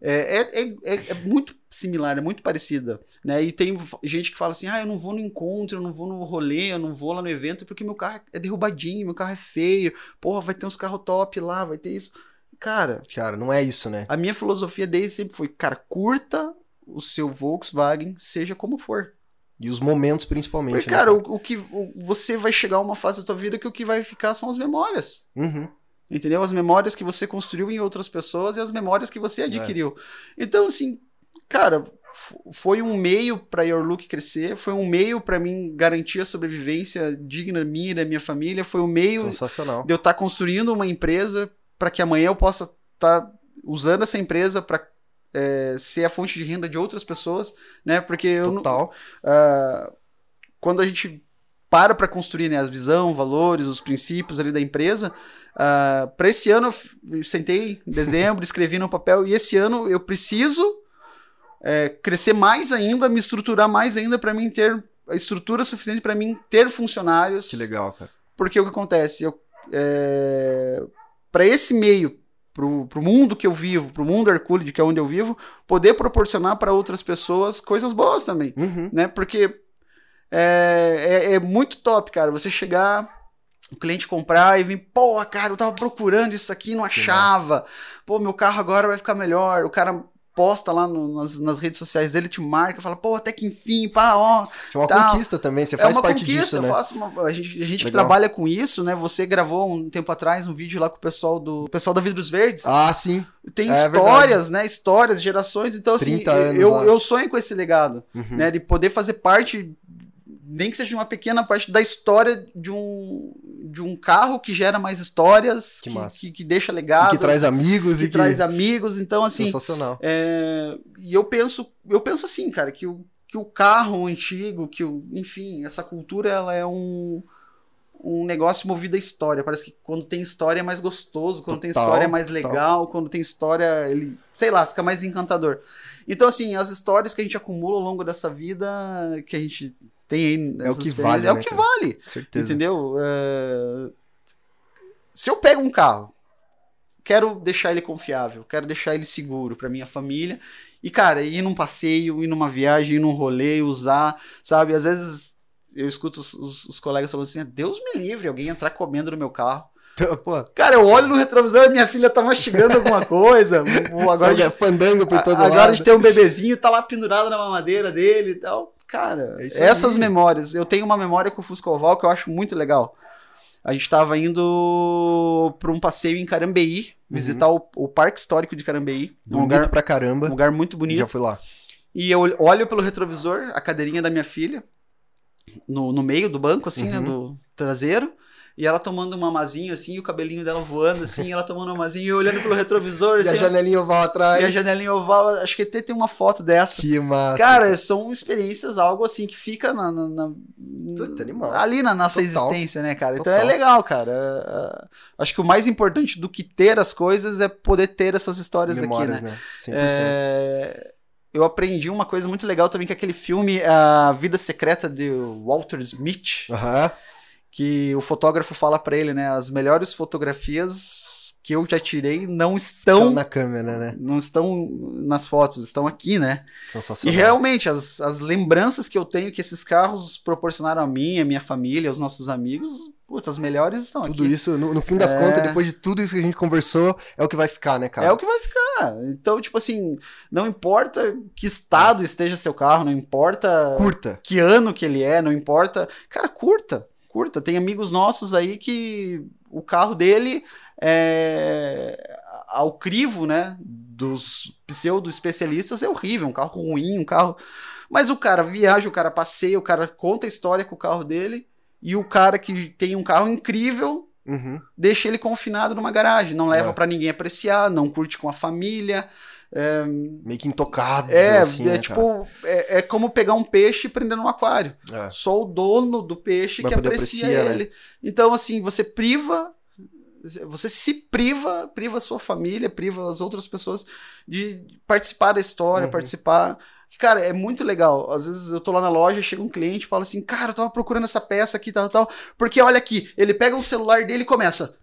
É, é, é, é- é muito similar, é muito parecida, né? E tem gente que fala assim, ah, eu não vou no encontro, eu não vou no rolê, eu não vou lá no evento porque meu carro é derrubadinho, meu carro é feio, porra, vai ter uns carros top lá, vai ter isso. Cara, Cara, não é isso, né? a minha filosofia desde sempre foi, cara, curta o seu Volkswagen, seja como for. E os momentos, principalmente. Porque, né, cara, o, o que o- você vai chegar a uma fase da tua vida que o que vai ficar são as memórias. Uhum. Entendeu? As memórias que você construiu em outras pessoas e as memórias que você adquiriu. Então, assim, cara, foi um meio para Your Look crescer, foi um meio para mim garantir a sobrevivência digna minha e da minha família, foi um meio Sensacional. de eu estar construindo uma empresa para que amanhã eu possa estar usando essa empresa para ser a fonte de renda de outras pessoas, né? Porque eu não, Total. ah, quando a gente para para construir né, a visão, valores, os princípios ali da empresa, para esse ano eu sentei em dezembro, escrevi no papel, e esse ano eu preciso é, crescer mais ainda, me estruturar mais ainda para mim ter a estrutura suficiente para mim ter funcionários. Que legal, cara. Porque o que acontece? Eu, para esse meio, pro, pro mundo que eu vivo, pro mundo Hercule, que é onde eu vivo, poder proporcionar para outras pessoas coisas boas também Uhum. né? Porque é, é, é muito top, cara. Você chegar, o cliente comprar e vir, pô, cara, eu tava procurando isso aqui, não achava. Pô, meu carro agora vai ficar melhor. O cara posta lá no- nas, nas redes sociais dele, te marca, fala, pô, até que enfim, pá, ó. É uma Tá. conquista também, você é faz parte disso, né? eu uma, a gente, a gente que trabalha com isso, né? Você gravou um tempo atrás um vídeo lá com o pessoal do pessoal da Vidros Verdes. Ah, sim. Tem é histórias, né? Histórias, gerações. Então, assim, 30 anos eu, lá. eu sonho com esse legado Uhum. né? De poder fazer parte, nem que seja uma pequena parte da história de um, de um carro que gera mais histórias, Que que, que, que deixa E legado, que traz amigos que e que... traz amigos. Então, assim, Sensacional. é, e eu penso, eu penso assim, cara, que o, que o carro antigo, que o, enfim, essa cultura, ela é um um negócio movido à história. Parece que quando tem história é mais gostoso, quando tem Total, história é mais total. legal, quando tem história, ele, sei lá, fica mais encantador. Então, assim, as histórias que a gente acumula ao longo dessa vida, que a gente tem aí nessas que vale, é o né, que cara? vale. Certeza. Entendeu? É, Se eu pego um carro, quero deixar ele confiável, quero deixar ele seguro para minha família. E, cara, ir num passeio, ir numa viagem, ir num rolê, usar, sabe? Às vezes eu escuto os, os- os colegas falando assim: Deus me livre, alguém entrar comendo no meu carro. Pô, Cara, eu olho no retrovisor, minha filha tá mastigando alguma coisa. Ou agora agora de- fandango por todo Agora lado. a gente tem um bebezinho, tá lá pendurado na mamadeira dele e tal. Cara, É essas aí. memórias. Eu tenho uma memória com o Fusca Oval que eu acho muito legal. A gente tava indo pra um passeio em Carambeí, visitar o, o Parque Histórico de Carambeí. Um Bonito lugar, pra um caramba. lugar muito bonito. Já fui lá. E eu olho pelo retrovisor, a cadeirinha da minha filha, no, no meio do banco, assim, né, Uhum. do traseiro. E ela tomando um mamazinho assim, e o cabelinho dela voando assim, ela tomando um mamazinho e olhando pelo retrovisor. E a assim, janelinha oval atrás. e a janelinha oval, acho que até tem uma foto dessa. Que massa. Cara, são experiências, algo assim que fica na, na- na- animal. ali na nossa Total. existência, né, cara? Então Total. é legal, cara. É, é, Acho que o mais importante do que ter as coisas é poder ter essas histórias Memórias, aqui, né? né? 100%. É, Eu aprendi uma coisa muito legal também, que é aquele filme A Vida Secreta de Walter Smith, Aham. Que o fotógrafo fala pra ele, né? As melhores fotografias que eu já tirei não Estão estão, na câmera, né? não estão nas fotos, estão aqui, né? E Sensacional. realmente, as, as lembranças que eu tenho que esses carros proporcionaram a mim, a minha família, aos nossos amigos, putz, as melhores estão Tudo aqui. isso, no, no fim das É. contas, depois de tudo isso que a gente conversou, é o que vai ficar, né, cara? É o que vai ficar. Então, tipo assim, não importa que estado esteja seu carro, não importa Curta. que ano que ele é, não importa. Cara, curta, curta. Tem amigos nossos aí que o carro dele é ao crivo, né, dos pseudo especialistas é horrível, um carro ruim, um carro. Mas o cara viaja, o cara passeia, o cara conta a história com o carro dele e o cara que tem um carro incrível Uhum. deixa ele confinado numa garagem, não leva É. pra ninguém apreciar, não curte com a família. É, Meio que intocado, é, assim, é né, tipo, é, é como pegar um peixe e prender num aquário. É. Só o dono do peixe Vai que aprecia apreciar, né? ele. Então, assim, você priva. Você se priva, priva a sua família, priva as outras pessoas de participar da história, Uhum. participar. Cara, é muito legal. Às vezes eu tô lá na loja, chega um cliente e fala assim: Cara, eu tava procurando essa peça aqui, tal, tal. Porque olha aqui, ele pega o celular dele e começa.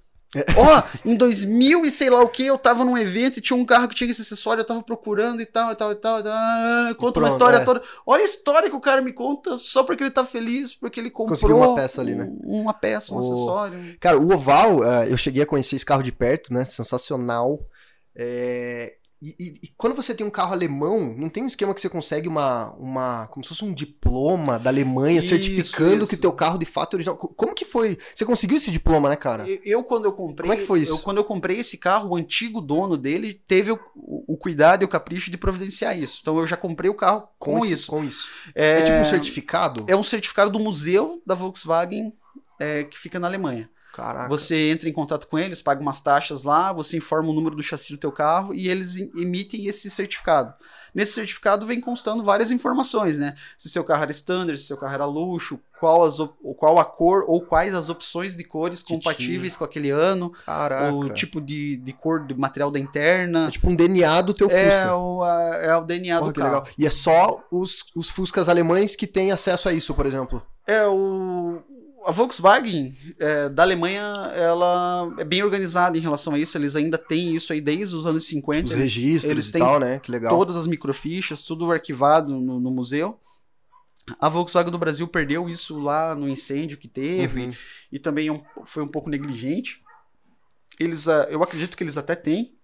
Ó, em 2000 e sei lá o que, eu tava num evento e tinha um carro que tinha esse acessório, eu tava procurando e tal, e tal, e tal. E tal. Ah, Conta uma Pronto, história é. toda. Olha a história que o cara me conta só porque ele tá feliz, porque ele comprou Conseguiu uma peça ali, né? um- Uma peça, um O- acessório. Cara, o Oval, eh, eu cheguei a conhecer esse carro de perto, né? Sensacional. É, E, e- e quando você tem um carro alemão, não tem um esquema que você consegue uma, uma como se fosse um diploma da Alemanha Isso, certificando isso. que teu carro de fato é original. Co- Como que foi? Você conseguiu esse diploma, né, cara? Eu, eu, quando eu comprei. Como é que foi isso? eu- quando eu comprei esse carro, o antigo dono dele teve o, o cuidado e o capricho de providenciar isso. Então eu já comprei o carro com, esse- isso. Com isso. É, É, tipo um certificado? é um certificado do museu da Volkswagen é, que fica na Alemanha. Caraca. Você entra em contato com eles, paga umas taxas lá, você informa o número do chassi do teu carro e eles em- emitem esse certificado. Nesse certificado vem constando várias informações, né? Se seu carro era standard, se seu carro era luxo, qual, as qual a cor ou quais as opções de cores Que compatíveis com aquele ano, Caraca. o tipo de, de cor do material da interna. É tipo um DNA do teu É Fusca. o, a- é o DNA Porra, do carro. legal. E é só os, os Fuscas alemães que têm acesso a isso, por exemplo. É, o. A Volkswagen é, da Alemanha, ela é bem organizada em relação a isso. Eles ainda têm isso aí desde os anos 50. Os eles, registros eles e têm tal, né? Que legal. todas as microfichas, tudo arquivado no, no museu. A Volkswagen do Brasil perdeu isso lá no incêndio que teve Uhum. e também é foi um pouco negligente. Eles, ah, eu acredito que eles até têm.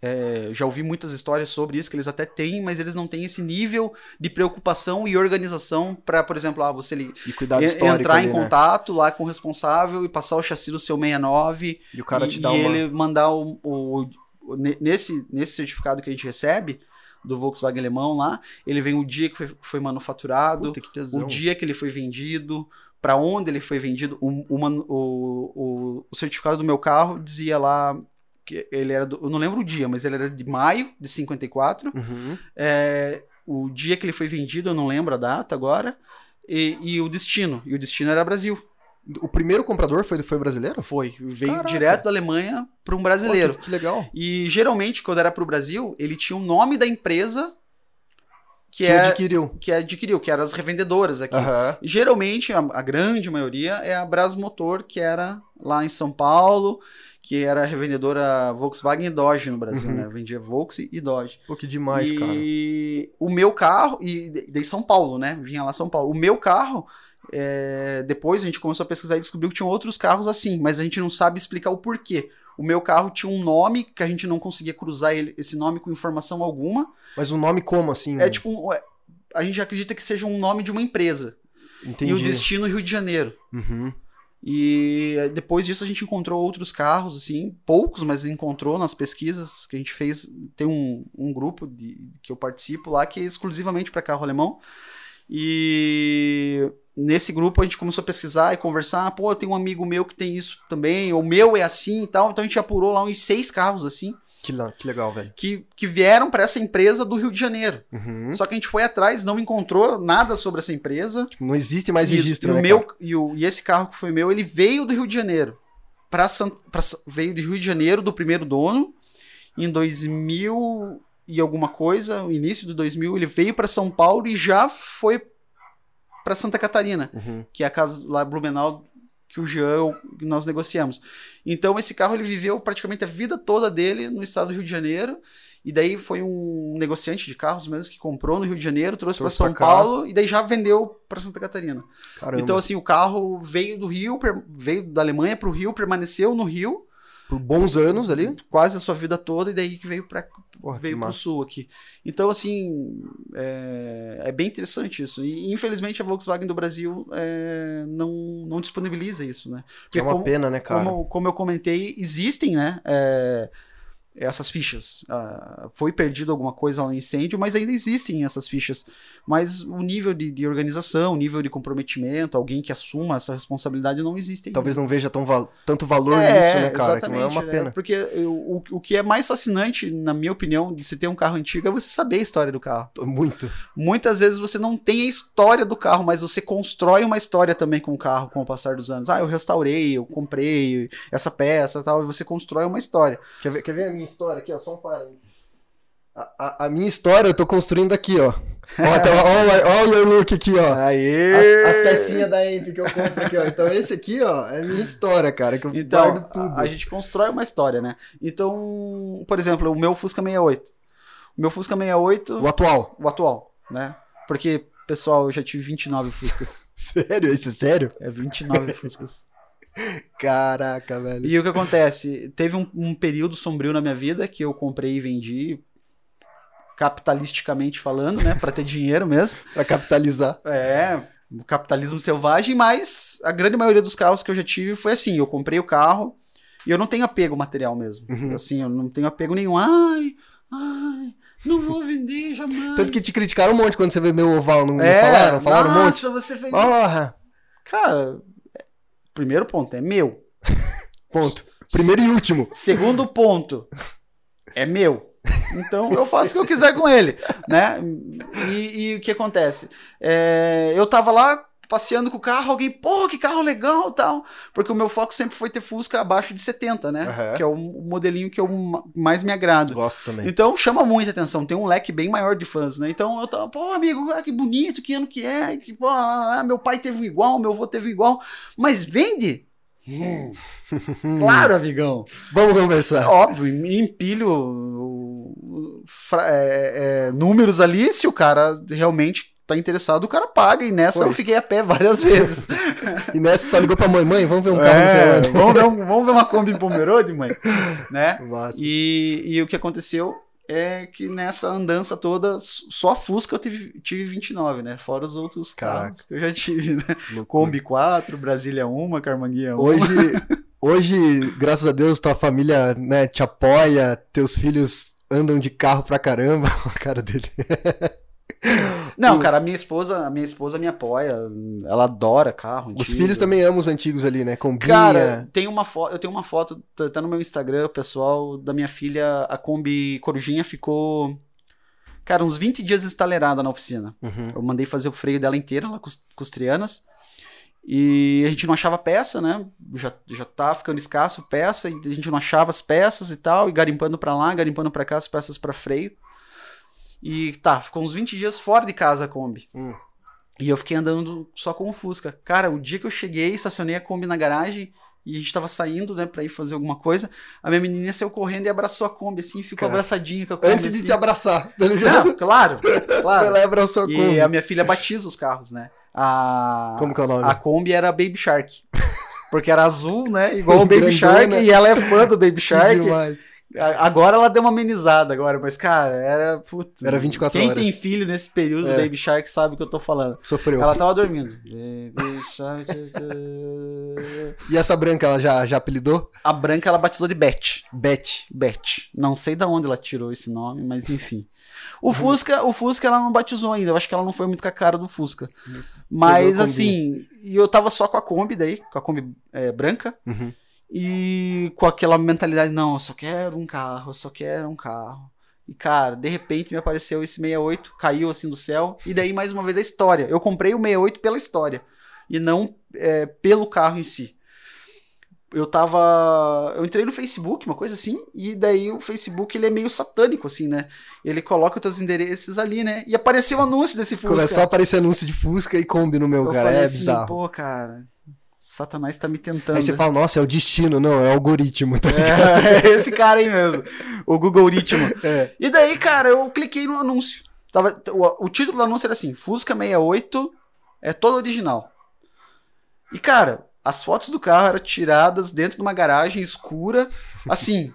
É, já ouvi muitas histórias sobre isso, que eles até têm, mas eles não têm esse nível de preocupação e organização para, por exemplo, ah, você li- entrar ali, em né? contato lá com o responsável e passar o chassi do seu 69 E o cara e, te dá e uma... ele mandar o, o- o- ne- nesse, nesse certificado que a gente recebe do Volkswagen alemão lá, ele vem o dia que foi, foi manufaturado, Puta, o dia que ele foi vendido, para onde ele foi vendido. O- o- o certificado do meu carro dizia lá que ele era do, eu não lembro o dia, mas ele era de maio de 54. Uhum. É, o dia que ele foi vendido, eu não lembro a data agora. E, e o destino. E o destino era Brasil. O primeiro comprador foi, foi brasileiro? Foi. Veio Caraca. direto da Alemanha para um brasileiro. Pô, que, que legal. E geralmente, quando era pro Brasil, ele tinha o nome da empresa que, Que é, adquiriu. que adquiriu, que eram as revendedoras aqui. E geralmente, a, a grande maioria é a Brasmotor, que era lá em São Paulo, que era revendedora Volkswagen e Dodge no Brasil, Uhum. né? Vendia Volks e Dodge. Pô, que demais, cara. e o meu carro, e de São Paulo, né? Vinha lá São Paulo. O meu carro, é, depois a gente começou a pesquisar e descobriu que tinham outros carros assim, mas a gente não sabe explicar o porquê. O meu carro tinha um nome que a gente não conseguia cruzar ele- esse nome com informação alguma. Mas o nome como, assim? É tipo, um- é, a gente acredita que seja um nome de uma empresa. Entendi. E o destino Rio de Janeiro. Uhum. E depois disso a gente encontrou outros carros, assim, poucos, mas encontrou nas pesquisas que a gente fez. Tem um, um grupo de, que eu participo lá que é exclusivamente para carro alemão. E nesse grupo a gente começou a pesquisar e conversar. Pô, eu tenho um amigo meu que tem isso também, o meu é assim e tal. Então a gente apurou lá uns seis carros assim. Que, que legal, velho. Que, que vieram para essa empresa do Rio de Janeiro. Uhum. Só que a gente foi atrás, não encontrou nada sobre essa empresa. Tipo, não existe mais e, registro, e né? o meu e, o, e esse carro que foi meu, ele veio do Rio de Janeiro. Pra, San, pra, veio do Rio de Janeiro, do primeiro dono. Em 2000 e alguma coisa, no início de 2000, ele veio para São Paulo e já foi para Santa Catarina, uhum. que é a casa lá Blumenau que o Jean nós negociamos. Então esse carro ele viveu praticamente a vida toda dele no estado do Rio de Janeiro. E daí foi um negociante de carros mesmo que comprou no Rio de Janeiro, trouxe, trouxe para São Paulo e daí já vendeu para Santa Catarina. Caramba. Então assim, o carro veio do Rio, veio da Alemanha para o Rio, permaneceu no Rio por bons anos ali, quase a sua vida toda e daí que veio para veio para o sul aqui. Então assim é, é, bem interessante isso. E infelizmente a Volkswagen do Brasil é, não, não disponibiliza isso, né? Porque, é uma como, pena, né, cara? Como, como eu comentei, existem, né? É, essas fichas. Uh, foi perdido alguma coisa no incêndio, mas ainda existem essas fichas. Mas o nível de, de, organização, o nível de comprometimento, alguém que assuma essa responsabilidade não existe. Ainda. Talvez não veja tão val tanto valor é, nisso, né, cara? Que é uma pena. Né? Porque eu, o, o que é mais fascinante, na minha opinião, de se ter um carro antigo é você saber a história do carro. Muito. Muitas vezes você não tem a história do carro, mas você constrói uma história também com o carro com o passar dos anos. Ah, eu restaurei, eu comprei essa peça tal, e você constrói uma história. Quer ver, quer ver minha história aqui, ó? Só um parênteses. A, a, a, minha história eu tô construindo aqui, ó. Olha o your look aqui, ó. Aê! As, as pecinhas da Amp que eu compro aqui, ó. Então esse aqui, ó, é minha história, cara, que eu então, guardo tudo. A, a gente constrói uma história, né? Então, por exemplo, o meu Fusca 68. O meu Fusca 68... O atual. O atual, né? Porque, pessoal, eu já tive 29 Fuscas. sério? Isso é sério? É 29 Fuscas. Caraca, velho. E o que acontece? Teve um, um, período sombrio na minha vida que eu comprei e vendi, capitalisticamente falando, né? para ter dinheiro mesmo. para capitalizar. É, capitalismo selvagem, mas a grande maioria dos carros que eu já tive foi assim: eu comprei o carro e eu não tenho apego material mesmo. Uhum. Assim, eu não tenho apego nenhum. Ai, ai. Não vou vender jamais. Tanto que te criticaram um monte quando você vendeu o oval, não é, falaram? Falaram nossa, um monte. você fez. Porra! Cara, primeiro ponto, é meu. ponto. Primeiro e último. Segundo ponto, é meu. Então eu faço o que eu quiser com ele, né? E, e o que acontece? É, eu tava lá passeando com o carro, alguém, pô, que carro legal tal. Porque o meu foco sempre foi ter Fusca abaixo de 70, né? Uhum. Que é o modelinho que eu mais me agrado. Gosto também. Então chama muita atenção, tem um leque bem maior de fãs, né? Então eu tava, pô, amigo, que bonito, que ano que é, que, pô, meu pai teve um igual, meu avô teve um igual, mas vende? Hum. claro, amigão. Vamos conversar. Óbvio, empilho é, é, números ali, se o cara realmente tá interessado, o cara paga. E nessa Foi. eu fiquei a pé várias vezes. e nessa só ligou pra mãe, mãe, vamos ver um carro é, vamos, ver um, vamos ver uma Kombi em Pomerode, mãe? né? E, e o que aconteceu é que nessa andança toda, só a Fusca eu tive, tive 29, né? Fora os outros Caraca. carros que eu já tive, né? Kombi 4, Brasília 1, Carmanguia 1. Hoje, hoje, graças a Deus, tua família né, te apoia, teus filhos andam de carro pra caramba. A cara dele. Não, cara, a minha esposa, a minha esposa me apoia. Ela adora carro. Os antigo. filhos também amam os antigos ali, né? Com Cara, tem uma foto, eu tenho uma foto, tá, tá no meu Instagram, pessoal, da minha filha, a Kombi Corujinha ficou cara, uns 20 dias estalerada na oficina. Uhum. Eu mandei fazer o freio dela inteira lá com os trianas. E a gente não achava peça, né? Já, já tá ficando escasso peça, e a gente não achava as peças e tal, e garimpando para lá, garimpando para cá as peças para freio. E tá, ficou uns 20 dias fora de casa a Kombi. Hum. E eu fiquei andando só com o Fusca. Cara, o dia que eu cheguei, estacionei a Kombi na garagem e a gente tava saindo, né, pra ir fazer alguma coisa, a minha menina saiu correndo e abraçou a Kombi, assim, ficou Cara, abraçadinha com a Kombi. Antes de assim. te abraçar, tá ligado? Não, claro, claro. Ela abraçou a Kombi. E a minha filha batiza os carros, né? A... Como que é o nome? A Kombi era Baby Shark. Porque era azul, né? Igual o Baby Shark, e ela é fã do Baby Shark. Que demais. Agora ela deu uma amenizada agora, mas, cara, era. Putz, Era 24 Quem horas. tem filho nesse período É. do Baby Shark sabe o que eu tô falando. Sofreu. Ela tava dormindo. Baby Shark. E essa branca, ela já, já apelidou? A branca ela batizou de Beth. Beth. Beth. Não sei da onde ela tirou esse nome, mas enfim. O Fusca, o Fusca ela não batizou ainda. Eu acho que ela não foi muito com a cara do Fusca. Mas a assim, e eu tava só com a Kombi daí, com a Kombi é, branca. Uhum. E com aquela mentalidade, não, eu só quero um carro, eu só quero um carro. E cara, de repente me apareceu esse 68, caiu assim do céu. E daí mais uma vez a história. Eu comprei o 68 pela história e não é, pelo carro em si. Eu tava. Eu entrei no Facebook, uma coisa assim, e daí o Facebook ele é meio satânico, assim, né? Ele coloca os teus endereços ali, né? E apareceu o anúncio desse Fusca. Começou a aparecer anúncio de Fusca e Kombi no meu, eu cara. falei É assim, bizarro. pô, cara, Satanás tá me tentando. Aí você fala, nossa, é o destino. Não, é o algoritmo, tá ligado? É, é esse cara aí mesmo. O Google Ritmo. É. E daí, cara, eu cliquei no anúncio. Tava, o, o título do anúncio era assim: Fusca 68 é todo original. E, cara, as fotos do carro eram tiradas dentro de uma garagem escura. Assim.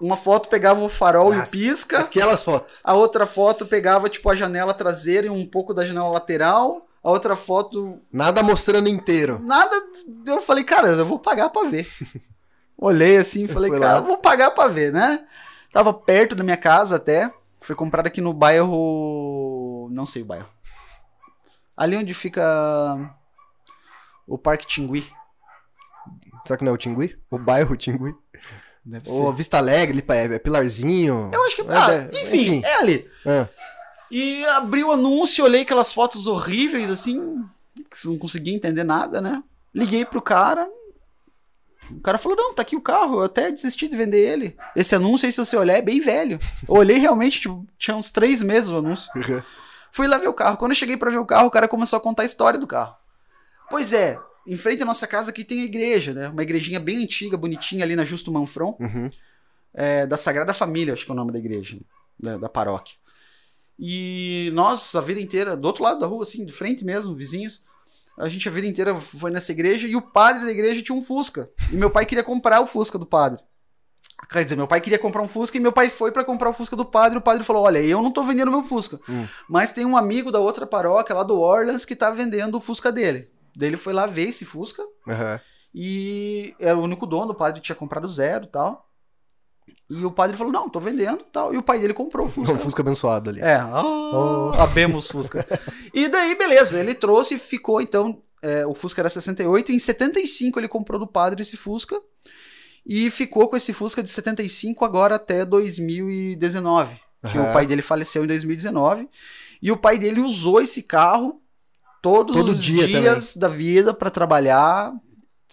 Uma foto pegava o farol Nossa. e o pisca. Aquelas fotos. A outra foto pegava, tipo, a janela traseira e um pouco da janela lateral. A outra foto Nada mostrando inteiro. Nada. Eu falei, cara, eu vou pagar pra ver. Olhei assim e falei, cara, vou pagar pra ver, né? Tava perto da minha casa até. Foi comprado aqui no bairro. Não sei o bairro. Ali onde fica o Parque Tingui. Será que não é o Tingui? O bairro Tingui? Deve Ou Vista Alegre, é, é Pilarzinho. Eu acho que. É, Ah, é, enfim, enfim. é ali. Ah, E abri o anúncio, olhei aquelas fotos horríveis, assim, que não conseguia entender nada, né? Liguei pro cara. O cara falou: Não, tá aqui o carro, eu até desisti de vender ele. Esse anúncio aí, se você olhar, é bem velho. Eu olhei realmente, tipo, tinha uns três meses o anúncio. Fui lá ver o carro. Quando eu cheguei pra ver o carro, o cara começou a contar a história do carro. Pois é, em frente à nossa casa aqui tem a igreja, né? Uma igrejinha bem antiga, bonitinha, ali na Justo Manfron uhum. é, da Sagrada Família, acho que é o nome da igreja, da, da paróquia. E nós, a vida inteira, do outro lado da rua, assim, de frente mesmo, vizinhos, a gente a vida inteira foi nessa igreja e o padre da igreja tinha um Fusca. E meu pai queria comprar o Fusca do padre. Quer dizer, meu pai queria comprar um Fusca e meu pai foi pra comprar o Fusca do padre. E o padre falou: Olha, eu não tô vendendo meu Fusca, Hum. mas tem um amigo da outra paróquia lá do Orleans que tá vendendo o Fusca dele. Daí ele foi lá ver esse Fusca Aham. e era o único dono, o padre tinha comprado zero e tal. E o padre falou: Não, tô vendendo e tal. E o pai dele comprou o Fusca. Um Fusca abençoado ali. É, ah, abemos Fusca. e daí, beleza, ele trouxe e ficou, então, é, o Fusca era 68, em 75 ele comprou do padre esse Fusca, e ficou com esse Fusca de 75 agora até 2019, que Aham. o pai dele faleceu em 2019, e o pai dele usou esse carro todos Todo os dia dias da vida para trabalhar,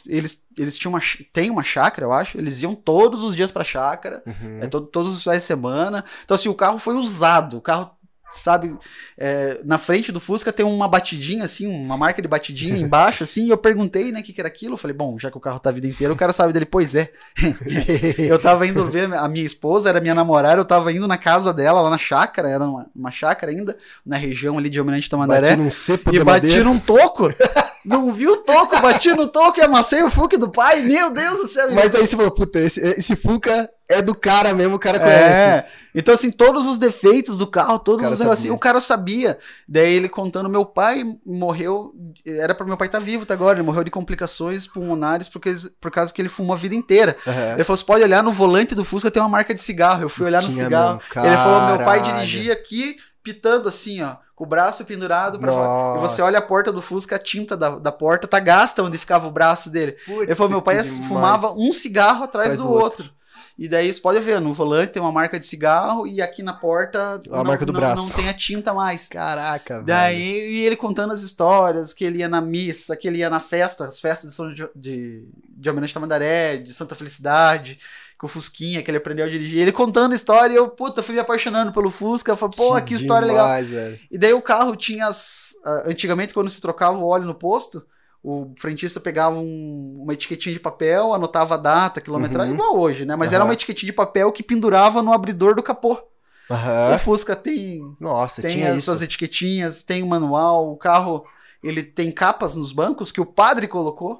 eles, eles tinham uma, tem uma chácara, eu acho, eles iam todos os dias pra chácara, Uhum. é todo, todos os finais de semana. Então, assim, o carro foi usado. O carro, sabe, é, na frente do Fusca tem uma batidinha, assim, uma marca de batidinha embaixo, assim. E eu perguntei, né, o que, que era aquilo. Eu falei, bom, já que o carro tá a vida inteira, o cara sabe dele. Pois é. eu tava indo ver a minha esposa, era minha namorada, eu tava indo na casa dela, lá na chácara, era uma, uma chácara ainda, na região ali de Almirante Tamandaré. Bati num cepo E bati madeira. num toco. Não vi o toco, bati no toco e amassei o Fuque do pai. Meu Deus do céu. Mas aí você falou, puta, esse, esse Fuca é do cara mesmo, o cara conhece. É. Então, assim, todos os defeitos do carro, todos os negocinhos, sabia. o cara sabia. Daí ele contando, meu pai morreu, era para meu pai estar vivo até agora, ele morreu de complicações pulmonares porque, por causa que ele fumou a vida inteira. Aham. Ele falou, você pode olhar no volante do Fusca, tem uma marca de cigarro. Eu fui olhar no Tinha cigarro. mesmo, Ele falou, meu pai dirigia aqui, pitando assim, ó, com o braço pendurado pra fora. E você Nossa. olha a porta do Fusca, a tinta da, da porta tá gasta onde ficava o braço dele. Ele falou, meu pai Puta, demais. fumava um cigarro atrás Atrás do, do outro. E daí você pode ver, no volante tem uma marca de cigarro e aqui na porta A marca do não, braço. não tem a tinta mais. Caraca, velho. Daí e ele contando as histórias, que ele ia na missa, que ele ia na festa, as festas de São de, de Almirante Tamandaré, de Santa Felicidade, com o Fusquinha, que ele aprendeu a dirigir. Ele contando a história e eu, puta, fui me apaixonando pelo Fusca. Eu falei, pô, que, história legal. demais, velho. E daí o carro tinha as. Antigamente, quando se trocava o óleo no posto, o frentista pegava um- uma etiquetinha de papel, anotava a data, quilometragem, Uhum. igual hoje, né? Mas era Aham. uma etiquetinha de papel que pendurava no abridor do capô. O Aham. Fusca tem, Nossa, tem tinha essas isso. etiquetinhas, tem o manual, o carro. Ele tem capas nos bancos que o padre colocou.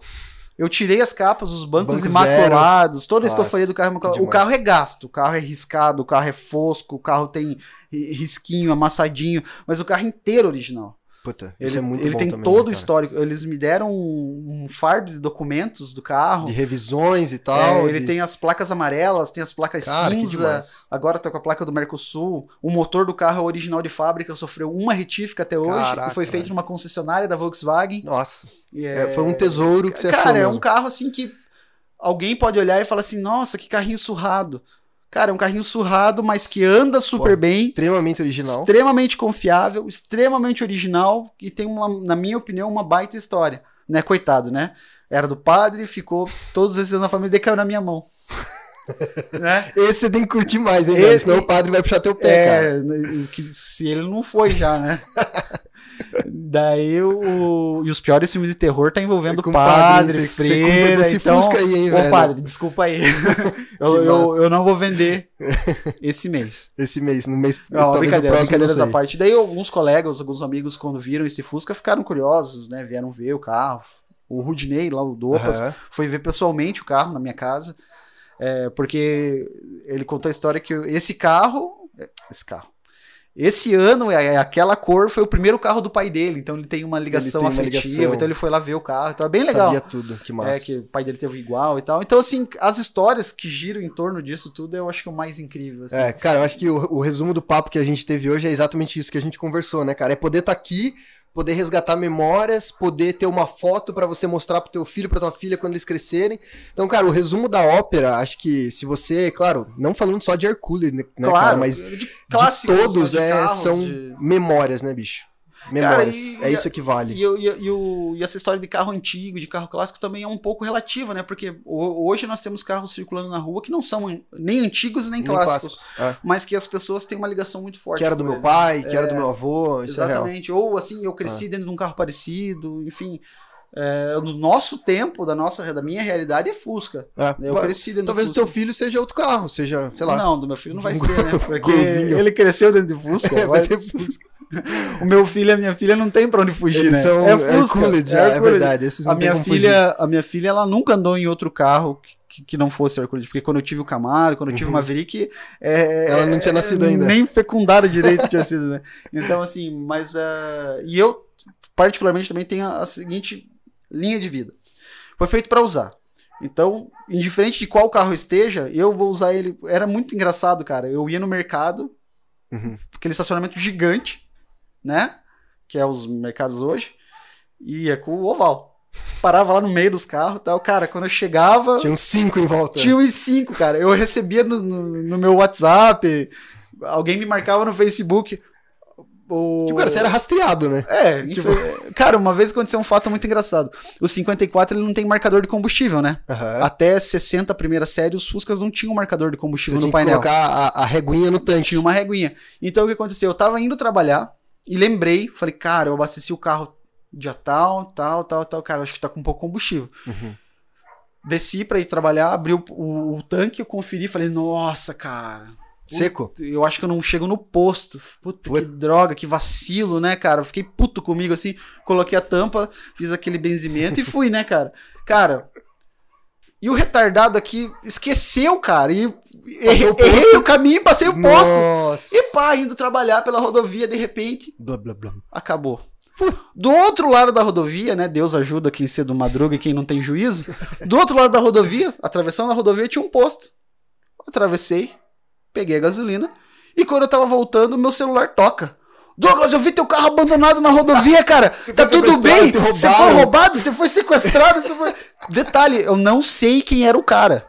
Eu tirei as capas, os bancos Banco imaculados, toda a Nossa, estofaria do carro que imaculada. O carro é gasto, o carro é riscado, o carro é fosco, o carro tem ri- risquinho, amassadinho, mas o carro inteiro original. Puta, Ele, isso é muito ele tem também, todo né, o cara? histórico. Eles me deram um, um fardo de documentos do carro. De revisões e É, tal. ele de- tem as placas amarelas, tem as placas Cara, cinza. Agora tá com a placa do Mercosul. O motor do carro é original de fábrica, sofreu uma retífica até hoje Caraca, e foi feito velho. numa concessionária da Volkswagen. Nossa, é, foi um tesouro que você achou Cara, é um carro assim que alguém pode olhar e falar assim: nossa, que carrinho surrado. Cara, é um carrinho surrado, mas que anda super Pô, bem. Extremamente original. Extremamente confiável, extremamente original e tem, uma, na minha opinião, uma baita história. Né, coitado, né? Era do padre, ficou todos esses anos na família e caiu na minha mão. né? Esse você tem que curtir mais, hein, Esse-? Senão o padre vai puxar teu pé, cara. É, né, que se ele não foi já, né? Daí o. E os piores filmes de terror tá envolvendo É com padre, você freira. então... Fusca aí, hein, Ô, velho? padre, desculpa aí. eu, eu, eu não vou vender esse mês. Esse mês, no mês. Não, brincadeira, brincadeiras à parte. Daí alguns colegas, alguns amigos, quando viram esse Fusca, ficaram curiosos, né? Vieram ver o carro. O Rudney, lá, o Dopas, Aham. foi ver pessoalmente o carro na minha casa. é, porque ele contou a história que esse carro. Esse carro. Esse ano, é, é aquela cor foi o primeiro carro do pai dele, então ele tem uma ligação tem uma afetiva, ligação. então ele foi lá ver o carro, então é bem legal. Sabia tudo, que massa. É, que o pai dele teve igual e tal. Então, assim, as histórias que giram em torno disso tudo, eu acho que é o mais incrível. Assim. É, cara, eu acho que o, o resumo do papo que a gente teve hoje é exatamente isso que a gente conversou, né, cara? É poder estar aqui, poder resgatar memórias, poder ter uma foto pra você mostrar pro teu filho, pra tua filha quando eles crescerem. Então, cara, o resumo da ópera, acho que se você, claro, não falando só de Hercules, né, claro, cara, mas de, de clássicos, todos de é, carros, são de- memórias, né, bicho? Memórias. e- é isso que vale. E, e, e essa história de carro antigo, de carro clássico, também é um pouco relativa, né? Porque ho- hoje nós temos carros circulando na rua que não são nem antigos nem, Nem clássicos, clássicos. É. mas que as pessoas têm uma ligação muito forte. Que era do meu ele. pai, que era do meu avô, isso é. Exatamente. Ou assim, eu cresci dentro de um carro parecido, enfim. É, no nosso tempo, da nossa, da minha realidade, é Fusca. É. Eu cresci dentro Talvez o teu filho seja outro carro, seja, sei lá. Não, do meu filho não vai ser, né? Porque ele cresceu dentro de Fusca. É, vai ser Fusca. O meu filho e a minha filha não tem pra onde fugir, Eles né? são é Fusca. Hercules, é, Hercules. verdade. Esses A minha filha, a minha filha, ela nunca andou em outro carro que, que não fosse Hercules, porque quando eu tive o Camaro, quando eu tive o Maverick, é, Uhum. Ela não tinha nascido ainda. Nem fecundada direito tinha sido, né? Então assim, mas ah, e eu particularmente também tenho a, a seguinte linha de vida. Foi feito para usar. Então, indiferente de qual carro esteja, eu vou usar ele. Era muito engraçado, cara. Eu ia no mercado, Uhum. aquele estacionamento gigante, né? Que é os mercados hoje, e ia com o oval. Parava lá no meio dos carros tal. Cara, quando eu chegava, Tinha uns cinco em volta. tinha uns cinco, cara. Eu recebia no, no, no meu WhatsApp, alguém me marcava no Facebook. O... Tipo, cara, você era rastreado, né? É, Tipo- infe- cara, uma vez aconteceu um fato muito engraçado. O 54 ele não tem marcador de combustível, né? Aham. Até 60 primeira série, os Fuscas não tinham marcador de Você combustível tinha no que painel. colocar a, a reguinha no tanque. Tinha uma reguinha. Então o que aconteceu? Eu tava indo trabalhar e lembrei, falei, cara, eu abasteci o carro dia tal, tal, tal, tal. Cara, acho que tá com um pouco combustível. Uhum. Desci pra ir trabalhar, abri o, o- o tanque, eu conferi, falei, nossa, cara. Seco? Eu acho que eu não chego no posto. Puta Puta. que droga, que vacilo, né, cara? Eu fiquei puto comigo assim. Coloquei a tampa, fiz aquele benzimento e fui, né, cara? Cara. E o retardado aqui esqueceu, cara. E errei, o posto? errei o caminho passei o posto. Nossa. E pá, indo trabalhar pela rodovia, de repente, Blá, blá, blá. acabou. Do outro lado da rodovia, né? Deus ajuda quem cedo madruga e quem não tem juízo. Do outro lado da rodovia, atravessando a rodovia, tinha um posto. Atravessei, peguei a gasolina e quando eu tava voltando, meu celular toca. Douglas, eu vi teu carro abandonado na rodovia, cara. Você tá tudo bem? Você foi roubado? Você foi sequestrado? Foi... Detalhe, eu não sei quem era o cara.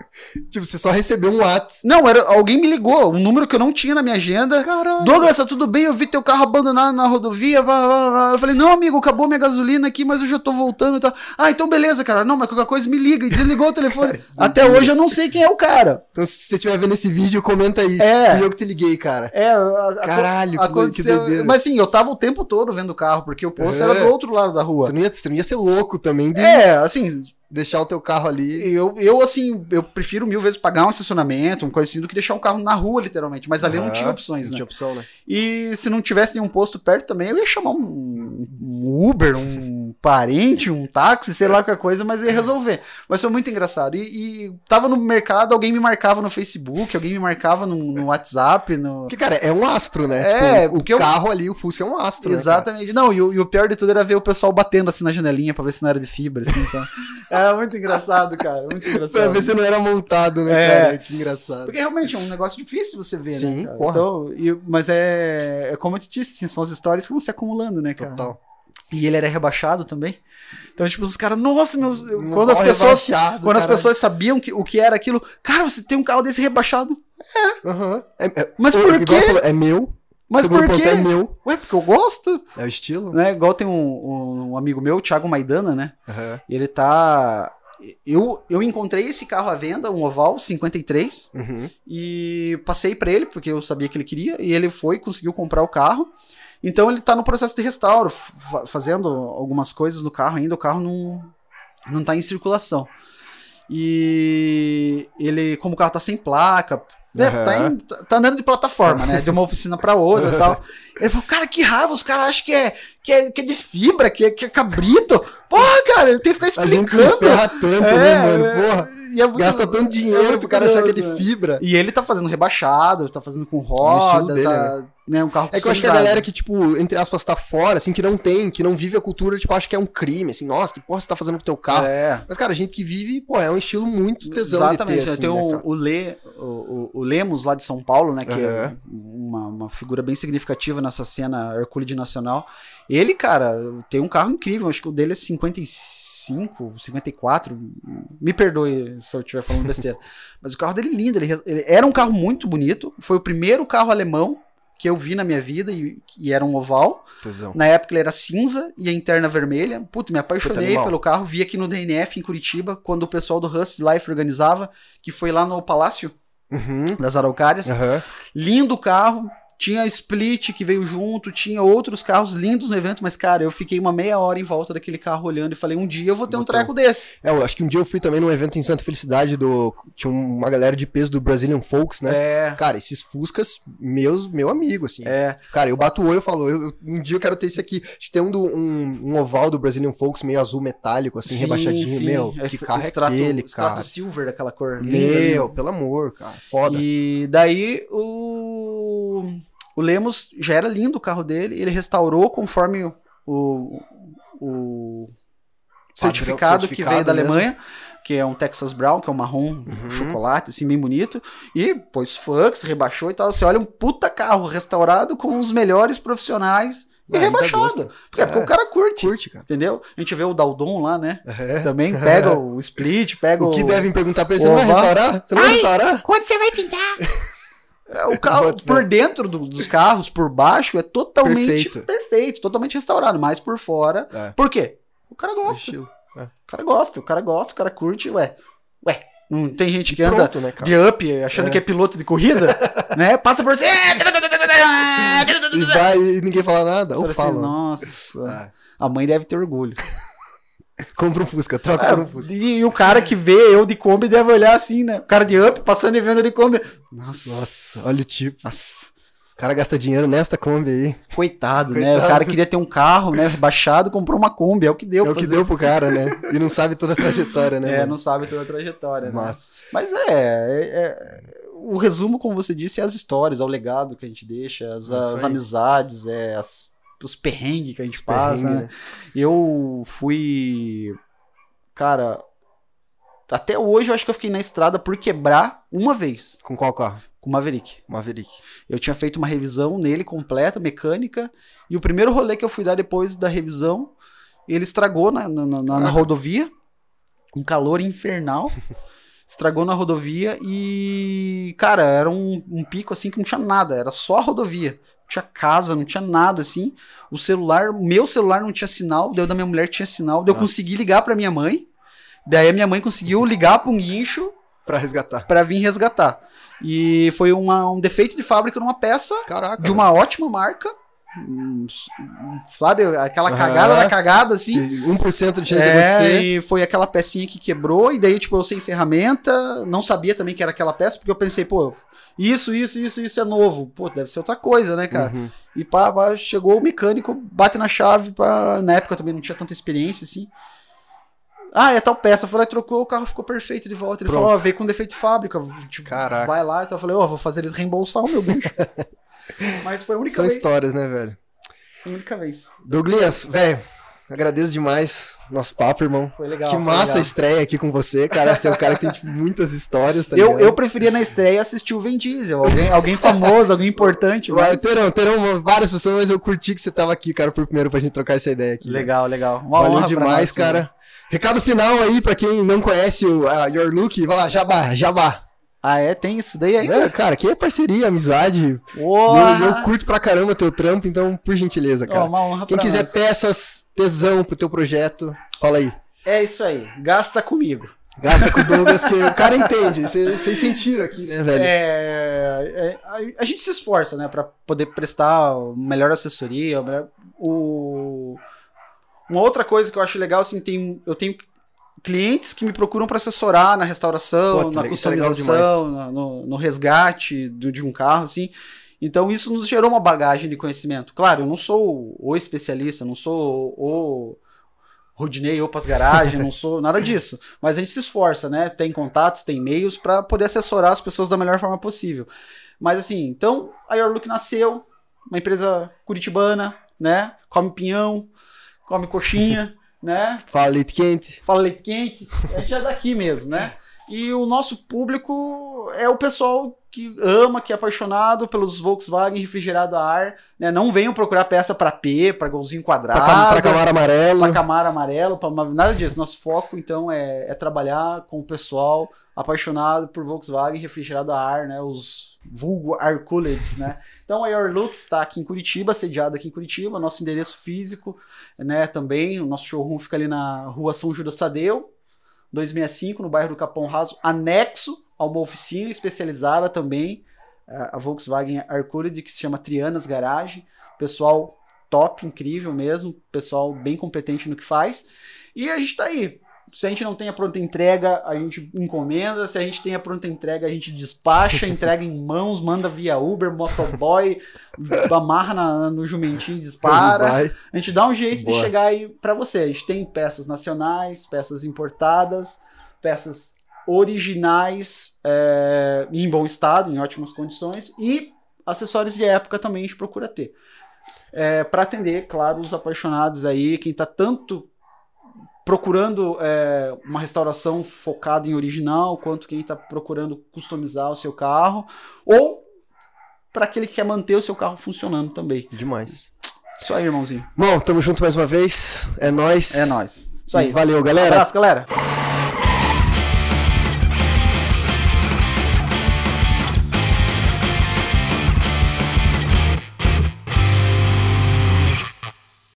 Tipo, você só recebeu um WhatsApp. Não, era alguém me ligou, um número que eu não tinha na minha agenda. Caralho. Douglas, tá tudo bem? Eu vi teu carro abandonado na rodovia. vá, vá, vá. Eu falei, não, amigo, acabou minha gasolina aqui, mas eu já tô voltando e tal. Ah, então beleza, cara. Não, mas qualquer coisa me liga. E desligou o telefone. Até hoje eu não sei quem é o cara. Então, se você estiver vendo esse vídeo, comenta aí. É. Fui eu que te liguei, cara. É, a- a- Caralho, que aconteceu. doideira. mas sim, eu tava o tempo todo vendo o carro, porque o posto É. era do outro lado da rua. Você não, ia, você não ia ser louco também de É, assim, deixar o teu carro ali. eu, eu assim, eu prefiro mil vezes pagar um estacionamento, uma coisa assim, do que deixar um carro na rua, literalmente. Mas ali não Aham, tinha opções, Não né? tinha opção, né? E se não tivesse nenhum posto perto também, eu ia chamar um, um Uber, um parente, um táxi, sei lá qualquer coisa, mas ia resolver. Mas foi muito engraçado. E, e tava no mercado, alguém me marcava no Facebook, alguém me marcava no, no WhatsApp. No... Porque, cara, é um astro, né? É, Tipo, o eu- carro ali, o Fusca é um astro. né? Exatamente. Não, e o, e o pior de tudo era ver o pessoal batendo assim na janelinha pra ver se não era de fibra, assim, então. É muito engraçado, cara. Muito engraçado. Pra ver se não era montado, né, É. cara? Que engraçado. Porque realmente é um negócio difícil você ver, Sim, né? Cara? porra. Então, e- mas é, é como eu te disse, assim, são as histórias que vão se acumulando, né, cara? Total. E ele era rebaixado também. Então, tipo, os caras, nossa, meus. Um Quando as pessoas. Quando as pessoas sabiam que, o que era aquilo, cara, você tem um carro desse rebaixado. Aham. É, é- Mas por quê? É meu. Mas Segundo por quê? é meu. Ué, porque eu gosto. É o estilo. Né? Igual tem um, um, amigo meu, o Thiago Maidana, né? E ele tá. Eu, eu encontrei esse carro à venda, um oval 53, Uhum. e passei pra ele, porque eu sabia que ele queria, e ele foi e conseguiu comprar o carro. Então ele tá no processo de restauro, fa- fazendo algumas coisas no carro ainda, o carro não, não tá em circulação. E ele, como o carro tá sem placa, né, Aham. tá, em- tá- tá andando de plataforma, né? De uma oficina pra outra e tal. Ele falou, cara, que raiva, os caras acham que é, que, é, que é de fibra, que é, que é cabrito. Porra, cara, ele tem que ficar A gente se explicando. ferra tanto, né, mano? Porra. E é muito- Gasta tanto é dinheiro muito pro cara achar que é de né? fibra. E ele tá fazendo rebaixado, tá fazendo com roda, dele, tá, né, um carro É que eu acho que a galera que, tipo, entre aspas, tá fora, assim, que não tem, que não vive a cultura, tipo, acha que é um crime, assim, nossa, que porra você tá fazendo com o teu carro. É. Mas, cara, a gente que vive, pô, é um estilo muito tesão Exatamente, de ter, né? assim, tem né, o, o, Lê, o, o- Lemos lá de São Paulo, né? Que é Aham. uma, uma figura bem significativa nessa cena Hercule Nacional. Ele, cara, tem um carro incrível, acho que o dele é 55, 54. Me perdoe se eu estiver falando besteira. Mas o carro dele é lindo, ele, ele era um carro muito bonito. Foi o primeiro carro alemão que eu vi na minha vida e, e era um oval. Tesão. Na época ele era cinza e a interna vermelha. Puta, me apaixonei pelo carro. Vi aqui no DNF em Curitiba, quando o pessoal do Rust Life organizava, que foi lá no Palácio Uhum. das Araucárias. Aham. Lindo carro. Tinha Split que veio junto, tinha outros carros lindos no evento, mas, cara, eu fiquei uma meia hora em volta daquele carro olhando e falei, um dia eu vou ter um Botou. treco desse. É, eu acho que um dia eu fui também num evento em Santa Felicidade do. Tinha uma galera de peso do Brazilian Folks, né? É, Cara, esses Fuscas, meus, meu amigo, assim. é. Cara, eu bato o olho e falo, eu- um dia eu quero ter esse aqui. Acho que tem um, do, um, um oval do Brazilian Folks meio azul metálico, assim, Sim, rebaixadinho. sim. Meu, que Esse- carro extrato- é aquele, extrato cara? silver daquela cor. Meu, linda. pelo amor, cara. Foda. E daí o, o Lemos já era lindo o carro dele, ele restaurou conforme o, o, o certificado, que certificado veio da mesmo. Alemanha, que é um Texas Brown, que é um marrom Uhum. chocolate, assim, bem bonito. E pôs fux, rebaixou e tal. Você olha um puta carro restaurado com os melhores profissionais e Ainda rebaixado. gosta. Porque, É. porque o cara curte. Curte, cara. Entendeu? A gente vê o Daldon lá, né? É. Também pega o split, pega o. O que devem perguntar pra ele, você não vai restaurar? Você não vai Ai. restaurar? Quando você vai pintar? É, o carro por dentro do- dos carros, por baixo, é totalmente Perfeito. perfeito. totalmente restaurado, mas por fora. É. Por quê? O cara gosta. Estilo. O cara gosta, o cara gosta, o cara curte, ué. Ué, não tem gente que anda Pronto, né, de up achando É. que é piloto de corrida, né? Passa por você. E vai e ninguém fala nada. Ou fala assim, nossa, Ah, a mãe deve ter orgulho. Compra um Fusca, troca É, por um Fusca. e, e o cara que vê eu de Kombi deve olhar assim, né? O cara de up passando e vendo de Kombi. Nossa, Nossa, olha o tipo. O cara gasta dinheiro nesta Kombi aí. coitado, né? Coitado. O cara queria ter um carro, né? Baixado, comprou uma Kombi, é o que deu. é o que fazer. deu pro cara, né? E não sabe toda a trajetória, né? É, mano? não sabe toda a trajetória, né? Mas, Mas é, é- é- o resumo, como você disse, é as histórias, é o legado que a gente deixa, as, as amizades, é as- os perrengues que a gente passa. perrengue, né? Eu fui. Cara, até hoje eu acho que eu fiquei na estrada por quebrar uma vez Com qual carro? com o Maverick. Maverick. Eu tinha feito uma revisão nele completa, mecânica, e o primeiro rolê que eu fui dar depois da revisão, ele estragou na, na- na- na rodovia, um calor infernal, estragou na rodovia e, cara, era um, um pico assim que não tinha nada, era só a rodovia. Tinha casa, não tinha nada assim. O celular, meu celular não tinha sinal, deu da minha mulher tinha sinal, daí eu consegui ligar pra minha mãe. Daí a minha mãe conseguiu ligar pra um guincho Pra resgatar. pra vir resgatar. E foi uma- um defeito de fábrica numa peça Caraca. de uma ótima marca sabe, aquela cagada da cagada, assim. 1% de chance é, de acontecer. E foi aquela pecinha que quebrou, e daí, tipo, eu sem ferramenta, não sabia também que era aquela peça, porque eu pensei, pô, isso, isso, isso, isso é novo. Pô, deve ser outra coisa, né, cara? Uhum. E pá, pá, chegou o mecânico, bate na chave, pra... na época eu também não tinha tanta experiência, assim. Ah, é tal peça. Foi lá e trocou, o carro ficou perfeito de volta. Ele Pronto. falou, ó, veio com defeito de fábrica. Tipo, Caraca. vai lá. Então eu falei, ó, vou fazer eles reembolsar o meu bicho. Mas foi a única São vez. histórias, né, velho? Foi a única vez. Douglas, velho, agradeço demais nosso papo, irmão. Foi legal. que foi massa a legal. estreia aqui com você, cara. Você é um cara que tem tipo, muitas histórias, tá Eu, eu preferia na estreia assistir o Vin Diesel. Alguém, alguém famoso, alguém importante. Mas... Terão, terão várias pessoas, mas eu curti que você tava aqui, cara, por primeiro pra gente trocar essa ideia aqui. né? Legal, legal. Uma Valeu demais, nós, cara. Recado final aí pra quem não conhece o a Your Look, vai lá, Jabá, Jabá. Ah, é? Tem isso daí ainda? É, cara, aqui é parceria, amizade. Eu, eu curto pra caramba teu trampo, então, por gentileza, cara. uma honra Quem pra quiser nós. peças, tesão pro teu projeto, fala aí. É isso aí. Gasta comigo. Gasta com o Douglas, porque o cara entende. Vocês sentiram aqui, né, velho? É, é, a, gente se esforça, né, para poder prestar melhor assessoria, o melhor, o- uma outra coisa que eu acho legal, assim, tem, eu tenho clientes que me procuram para assessorar na restauração, Pô, na é customização, na- no, no resgate do- de um carro, assim. Então isso nos gerou uma bagagem de conhecimento. Claro, eu não sou o especialista, não sou o Rodinei ou para as garagens, não sou nada disso. Mas a gente se esforça, né? Tem contatos, tem e-mails para poder assessorar as pessoas da melhor forma possível. Mas assim, então a Your Look nasceu, uma empresa curitibana, né? Come pinhão, come coxinha, né? Fala leite quente. Fala leite quente, a gente é daqui mesmo, né? E o nosso público é o pessoal que ama, que é apaixonado pelos Volkswagen refrigerado a ar, né? Não venham procurar peça para P, para golzinho quadrado, cam pra Camaro Amarelo. para Camaro amarelo, pra uma- nada disso. Nosso foco, então, é, é trabalhar com o pessoal apaixonado por Volkswagen refrigerado a ar, né? Os vulgo ar cooleds, né? Então, a Your Look está aqui em Curitiba, sediado aqui em Curitiba. Nosso endereço físico, né? Também, o nosso showroom fica ali na rua São Judas Tadeu, 265, no bairro do Capão Raso, anexo a uma oficina especializada também, a Volkswagen Arcooled, que se chama Trianas Garage. Pessoal top, incrível mesmo, pessoal bem competente no que faz. E a gente tá aí. Se a gente não tem a pronta entrega, a gente encomenda. Se a gente tem a pronta entrega, a gente despacha, entrega em mãos, manda via Uber, motoboy, amarra na- no jumentinho e dispara. Vai. A gente dá um jeito Boa. de chegar aí pra você. A gente tem peças nacionais, peças importadas, peças originais é, em bom estado, em ótimas condições e acessórios de época também a gente procura ter. É, para atender, claro, os apaixonados aí, quem tá tanto procurando é, uma restauração focada em original, quanto quem está procurando customizar o seu carro, ou para aquele que quer manter o seu carro funcionando também. Demais. Isso aí, irmãozinho. Bom, tamo junto mais uma vez. É nóis. É nóis. Isso aí. Valeu, galera. Abraço, galera.